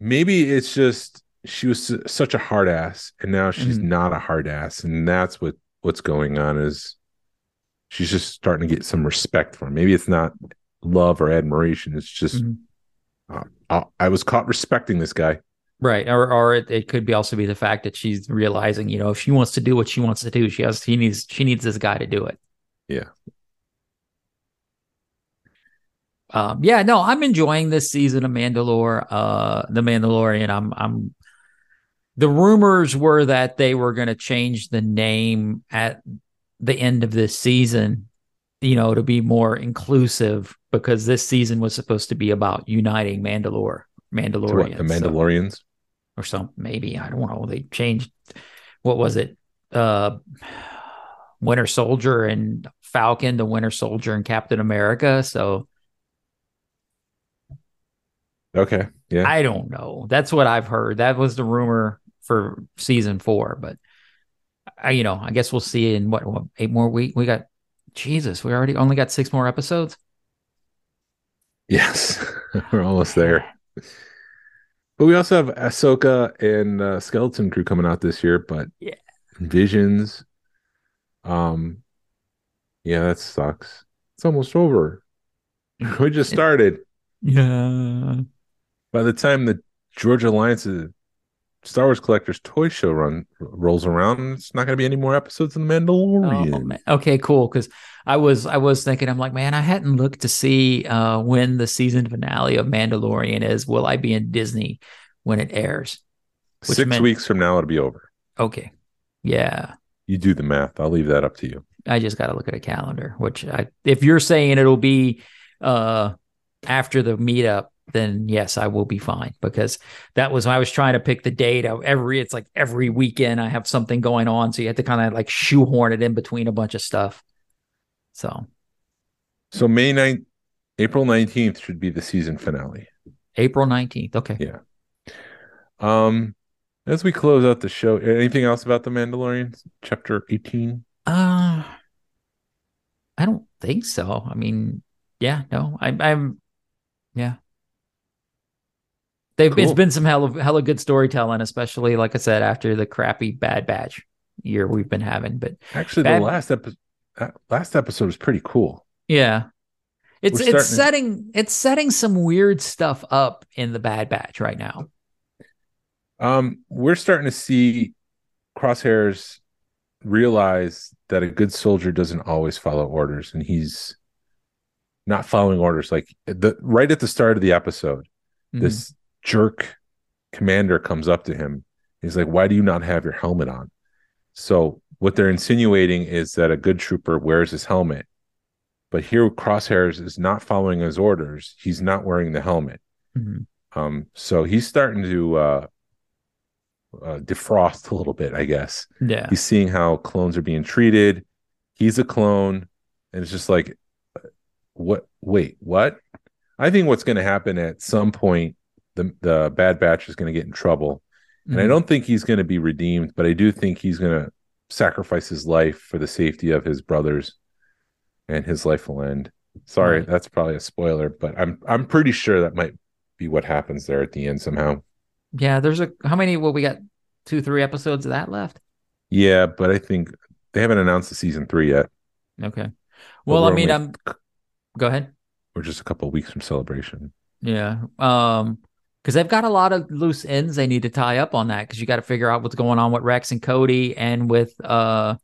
Maybe it's just she was such a hard ass, and now she's Mhm. not a hard ass, and that's what what's going on is she's just starting to get some respect for him. Maybe it's not love or admiration; it's just Mhm. uh, I, I was caught respecting this guy. Right. Or or it, it could be also be the fact that she's realizing, you know, if she wants to do what she wants to do, she has she needs she needs this guy to do it. Yeah. Um, yeah, no, I'm enjoying this season of Mandalore, uh, the Mandalorian. I'm I'm the rumors were that they were going to change the name at the end of this season, you know, to be more inclusive because this season was supposed to be about uniting Mandalore, Mandalorians, the so- Mandalorians. or some Maybe I don't know. They changed. What was it? Uh, Winter Soldier and Falcon the Winter Soldier and Captain America. So Okay. Yeah. I don't know. That's what I've heard. That was the rumor for season four, but I, you know, I guess we'll see in what, what eight more weeks. We got Jesus. We already only got six more episodes. yes. (laughs) We're almost there. But we also have Ahsoka and uh, Skeleton Crew coming out this year, but Yeah. Visions. Um, yeah, that sucks. It's almost over. (laughs) We just (laughs) started. Yeah. By the time the Georgia Alliance's Star Wars Collectors Toy Show run rolls around, it's not going to be any more episodes of The Mandalorian. Oh. Okay, cool. Because I was I was thinking, I'm like, man, I hadn't looked to see uh, when the season finale of Mandalorian is. Will I be in Disney when it airs? which Six meant- weeks from now, it'll be over. Okay, yeah. You do the math. I'll leave that up to you. I just got to look at a calendar. Which I, if you're saying it'll be uh, after the meetup, then yes, I will be fine because that was I was trying to pick the date. of Every it's like every weekend I have something going on, so you have to kind of like shoehorn it in between a bunch of stuff. So So May 9th, April 19th should be the season finale. April nineteenth. Okay. Yeah. Um, as we close out the show, anything else about the Mandalorian chapter 18? Uh I don't think so. I mean, yeah, no, I, I'm, yeah. They've it's Cool. been some hella hella good storytelling, especially like I said after the crappy Bad Batch year we've been having. But Actually, Bad- the last episode last episode was pretty cool. yeah, it's We're it's setting it's setting some weird stuff up in the Bad Batch right now. Um, we're starting to see crosshairs realize that a good soldier doesn't always follow orders, and he's not following orders. Like the right at the start of the episode, Mhm. this jerk commander comes up to him. He's like, "Why do you not have your helmet on?" So what they're insinuating is that a good trooper wears his helmet, but here Crosshairs is not following his orders. He's not wearing the helmet. Mhm. Um, so he's starting to uh, uh, defrost a little bit, I guess. yeah, He's seeing how clones are being treated. He's a clone, and it's just like, uh, what? Wait, what? I think what's going to happen at some point, the the Bad Batch is going to get in trouble, and I Mhm. don't think he's going to be redeemed, but I do think he's going to sacrifice his life for the safety of his brothers, and his life will end. Sorry, Right. that's probably a spoiler, but I'm I'm pretty sure that might be what happens there at the end somehow. yeah. There's a how many? Well, we got two, three episodes of that left. Yeah, but I think they haven't announced the season three yet. Okay. Well, I mean, only- I'm. Go ahead. We're just a couple of weeks from celebration. Yeah. Um, because they've got a lot of loose ends they need to tie up on that because you got to figure out what's going on with Rex and Cody and with uh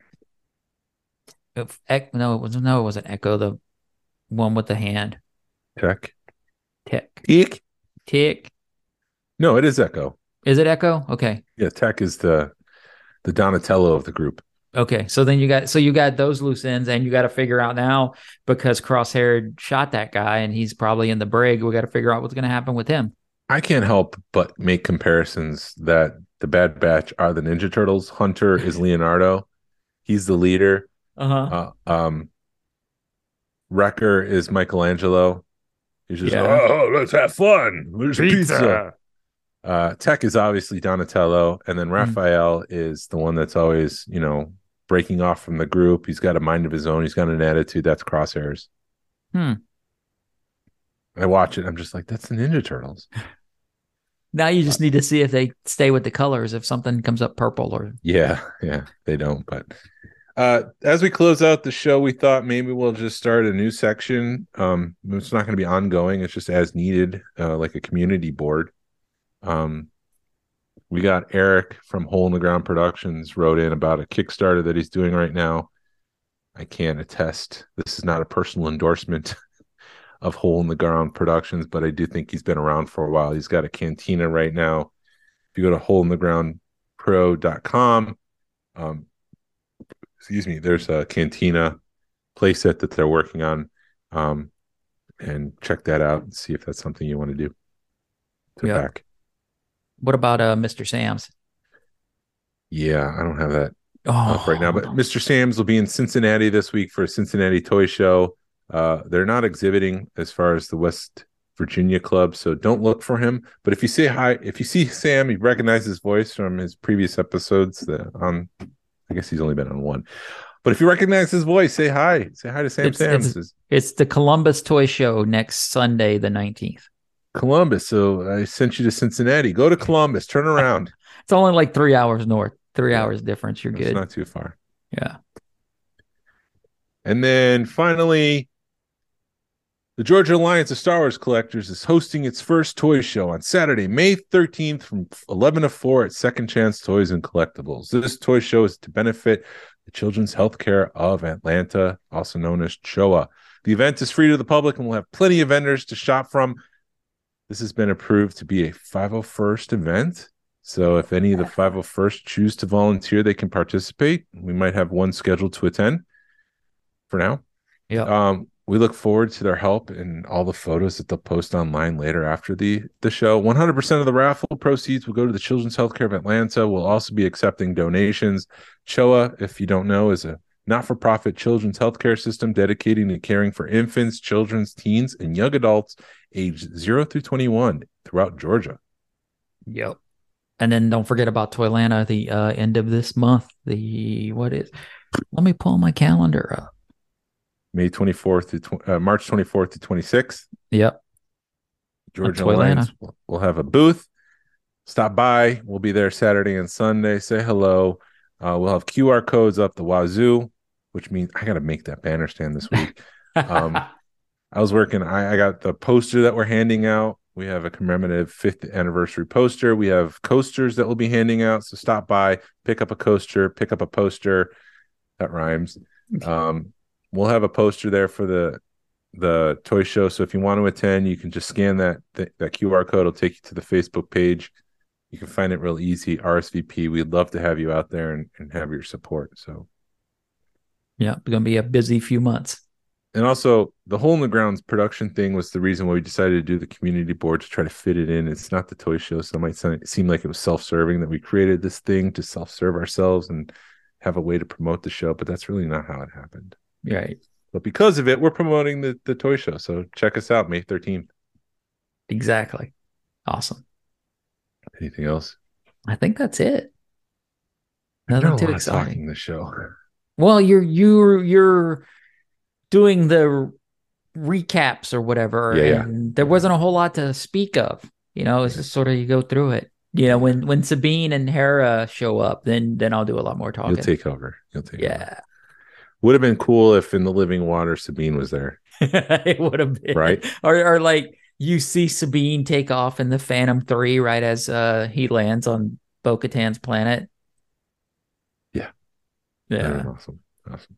if no, it was no, it wasn't Echo, the one with the hand. Tech. Tick. Eek. Tick. No, it is Echo. Is it Echo? Okay. Yeah, Tech is the the Donatello of the group. Okay. So then you got so you got those loose ends and you got to figure out now because Crosshair shot that guy and he's probably in the brig. We got to figure out what's gonna happen with him. I can't help but make comparisons that the Bad Batch are the Ninja Turtles. Hunter is (laughs) Leonardo. He's the leader. Uh-huh. Uh, um, Wrecker is Michelangelo. He's just Yeah. Oh, let's have fun. There's pizza. Uh, Tech is obviously Donatello, and then Raphael is the one that's always, you know, breaking off from the group. He's got a mind of his own. He's got an attitude. That's Crosshairs. Hmm. I watch it. I'm just like, that's the Ninja Turtles. (laughs) Now you just need to see if they stay with the colors. If something comes up purple or Yeah, yeah, they don't. But uh, as we close out the show, we thought maybe we'll just start a new section. Um, it's not going to be ongoing. It's just as needed, uh, like a community board. Um, we got Eric from Hole in the Ground Productions wrote in about a Kickstarter that he's doing right now. I can't attest. This is not a personal endorsement (laughs) of Hole in the Ground Productions, but I do think he's been around for a while. He's got a cantina right now. If you go to Hole in the Ground pro.com. Um, excuse me, there's a cantina playset that they're working on. Um, and check that out and see if that's something you want to do to Yeah. back. What about uh Mr. Sam's? Yeah, I don't have that Oh, up right now, but Mr. Sam's will be in Cincinnati this week for a Cincinnati Toy Show. Uh, they're not exhibiting as far as the West Virginia club, so don't look for him. But if you say hi, if you see Sam, you recognize his voice from his previous episodes. The, on, I guess he's only been on one. But if you recognize his voice, say hi. Say hi to Sam It's- Sam's. it's- It's the Columbus Toy Show next Sunday, the 19th. Columbus. So I sent you to Cincinnati. Go to Columbus. Turn (laughs) around. It's only like three hours north, three Yeah. hours difference. You're it's good. not too far. yeah. And then finally, the Georgia Alliance of Star Wars Collectors is hosting its first toy show on Saturday, May 13th from 11 to 4 at Second Chance Toys and Collectibles. This toy show is to benefit the Children's Healthcare of Atlanta, also known as CHOA. The event is free to the public and will have plenty of vendors to shop from. This has been approved to be a 501st event. So if any of the 501st choose to volunteer, they can participate. We might have one scheduled to attend for now. Yeah. Um, we look forward to their help and all the photos that they'll post online later after the the show. 100% of the raffle proceeds will go to the Children's Healthcare of Atlanta. We'll also be accepting donations. CHOA, if you don't know, is a not-for-profit children's healthcare system dedicating to caring for infants, children's, teens, and young adults aged 0 through 21 throughout Georgia. Yep. And then don't forget about Toylanta the uh, end of this month. The what is? Let me pull my calendar up. May 24th to tw- uh, March 24th to 26th. Yep. Georgia. Alliance will will have a booth. Stop by. We'll be there Saturday and Sunday. Say hello. Uh, we'll have QR codes up the wazoo, which means I got to make that banner stand this week. (laughs) Um, I was working. I, I got the poster that we're handing out. We have a commemorative fifth anniversary poster. We have coasters that we'll be handing out. So stop by, pick up a coaster, pick up a poster. That rhymes. (laughs) Um, we'll have a poster there for the the toy show. So if you want to attend, you can just scan that th- that QR code. It'll take you to the Facebook page. You can find it real easy. RSVP. We'd love to have you out there and, and have your support. So yeah, it's gonna be a busy few months. and also the hole in the grounds production thing was the reason why we decided to do the community board to try to fit it in it's not the toy show so it might sound, seem like it was self-serving that we created this thing to self-serve ourselves and have a way to promote the show but that's really not how it happened Right. but because of it we're promoting the, the toy show so check us out may 13th Exactly. Awesome. anything else I think that's it. Nothing too exciting. talking this show Well, you're you're you're doing the recaps or whatever, Yeah, yeah. there mm-hmm. wasn't a whole lot to speak of. You know, it's just sort of you go through it. You know, when when Sabine and Hera show up, then then I'll do a lot more talking. you'll take over you'll take over. Would have been cool if in the living water sabine was there (laughs) it would have been Right. Or or like you see Sabine take off in the Phantom Three right as uh he lands on Bo-Katan's planet. Yeah. Yeah. awesome. Awesome.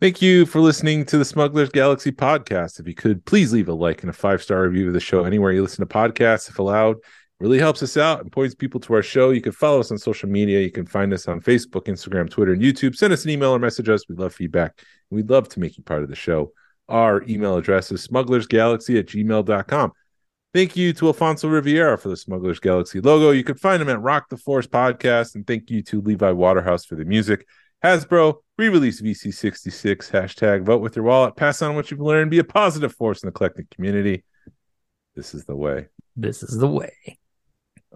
Thank you for listening to the Smugglers Galaxy podcast. If you could please leave a like and a five star review of the show anywhere you listen to podcasts, if allowed. Really helps us out and points people to our show. You can follow us on social media. You can find us on Facebook, Instagram, Twitter, and YouTube. Send us an email or message us. We'd love feedback. We'd love to make you part of the show. Our email address is smugglersgalaxy at gmail.com. Thank you to Alfonso Riviera for the Smugglers Galaxy logo. You can find him at Rock the Force Podcast. And thank you to Levi Waterhouse for the music. Hasbro, re-release VC66, hashtag vote with your wallet, pass on what you've learned, be a positive force in the collecting community. This is the way. This is the way.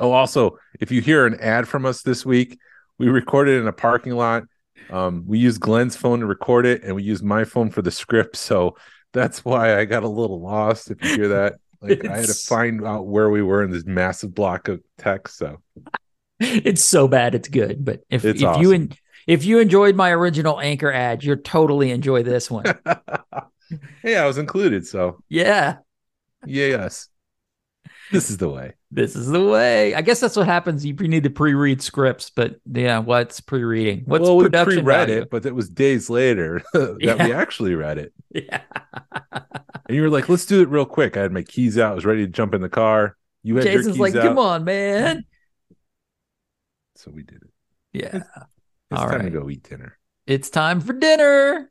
Oh, also, if you hear an ad from us this week, we recorded in a parking lot. Um, we used Glen's phone to record it, and we used my phone for the script. So that's why I got a little lost. If you hear that, (laughs) like I had to find out where we were in this massive block of text. So (laughs) it's so bad it's good but if It's if awesome. you en- if you enjoyed my original anchor ad you'll totally enjoy this one (laughs) hey, I was included. So yeah yeah, yes, this is the way. this is the way i guess that's what happens you need to pre-read scripts but yeah what's pre-reading what's well, we production pre-read value? it, but it was days later (laughs) that we actually read it. (laughs) yeah And you were like, "Let's do it real quick." I had my keys out. I was ready to jump in the car. You had your jason's keys like out. come on man (laughs) so we did it. Yeah. It's All time to go eat dinner. It's time for dinner.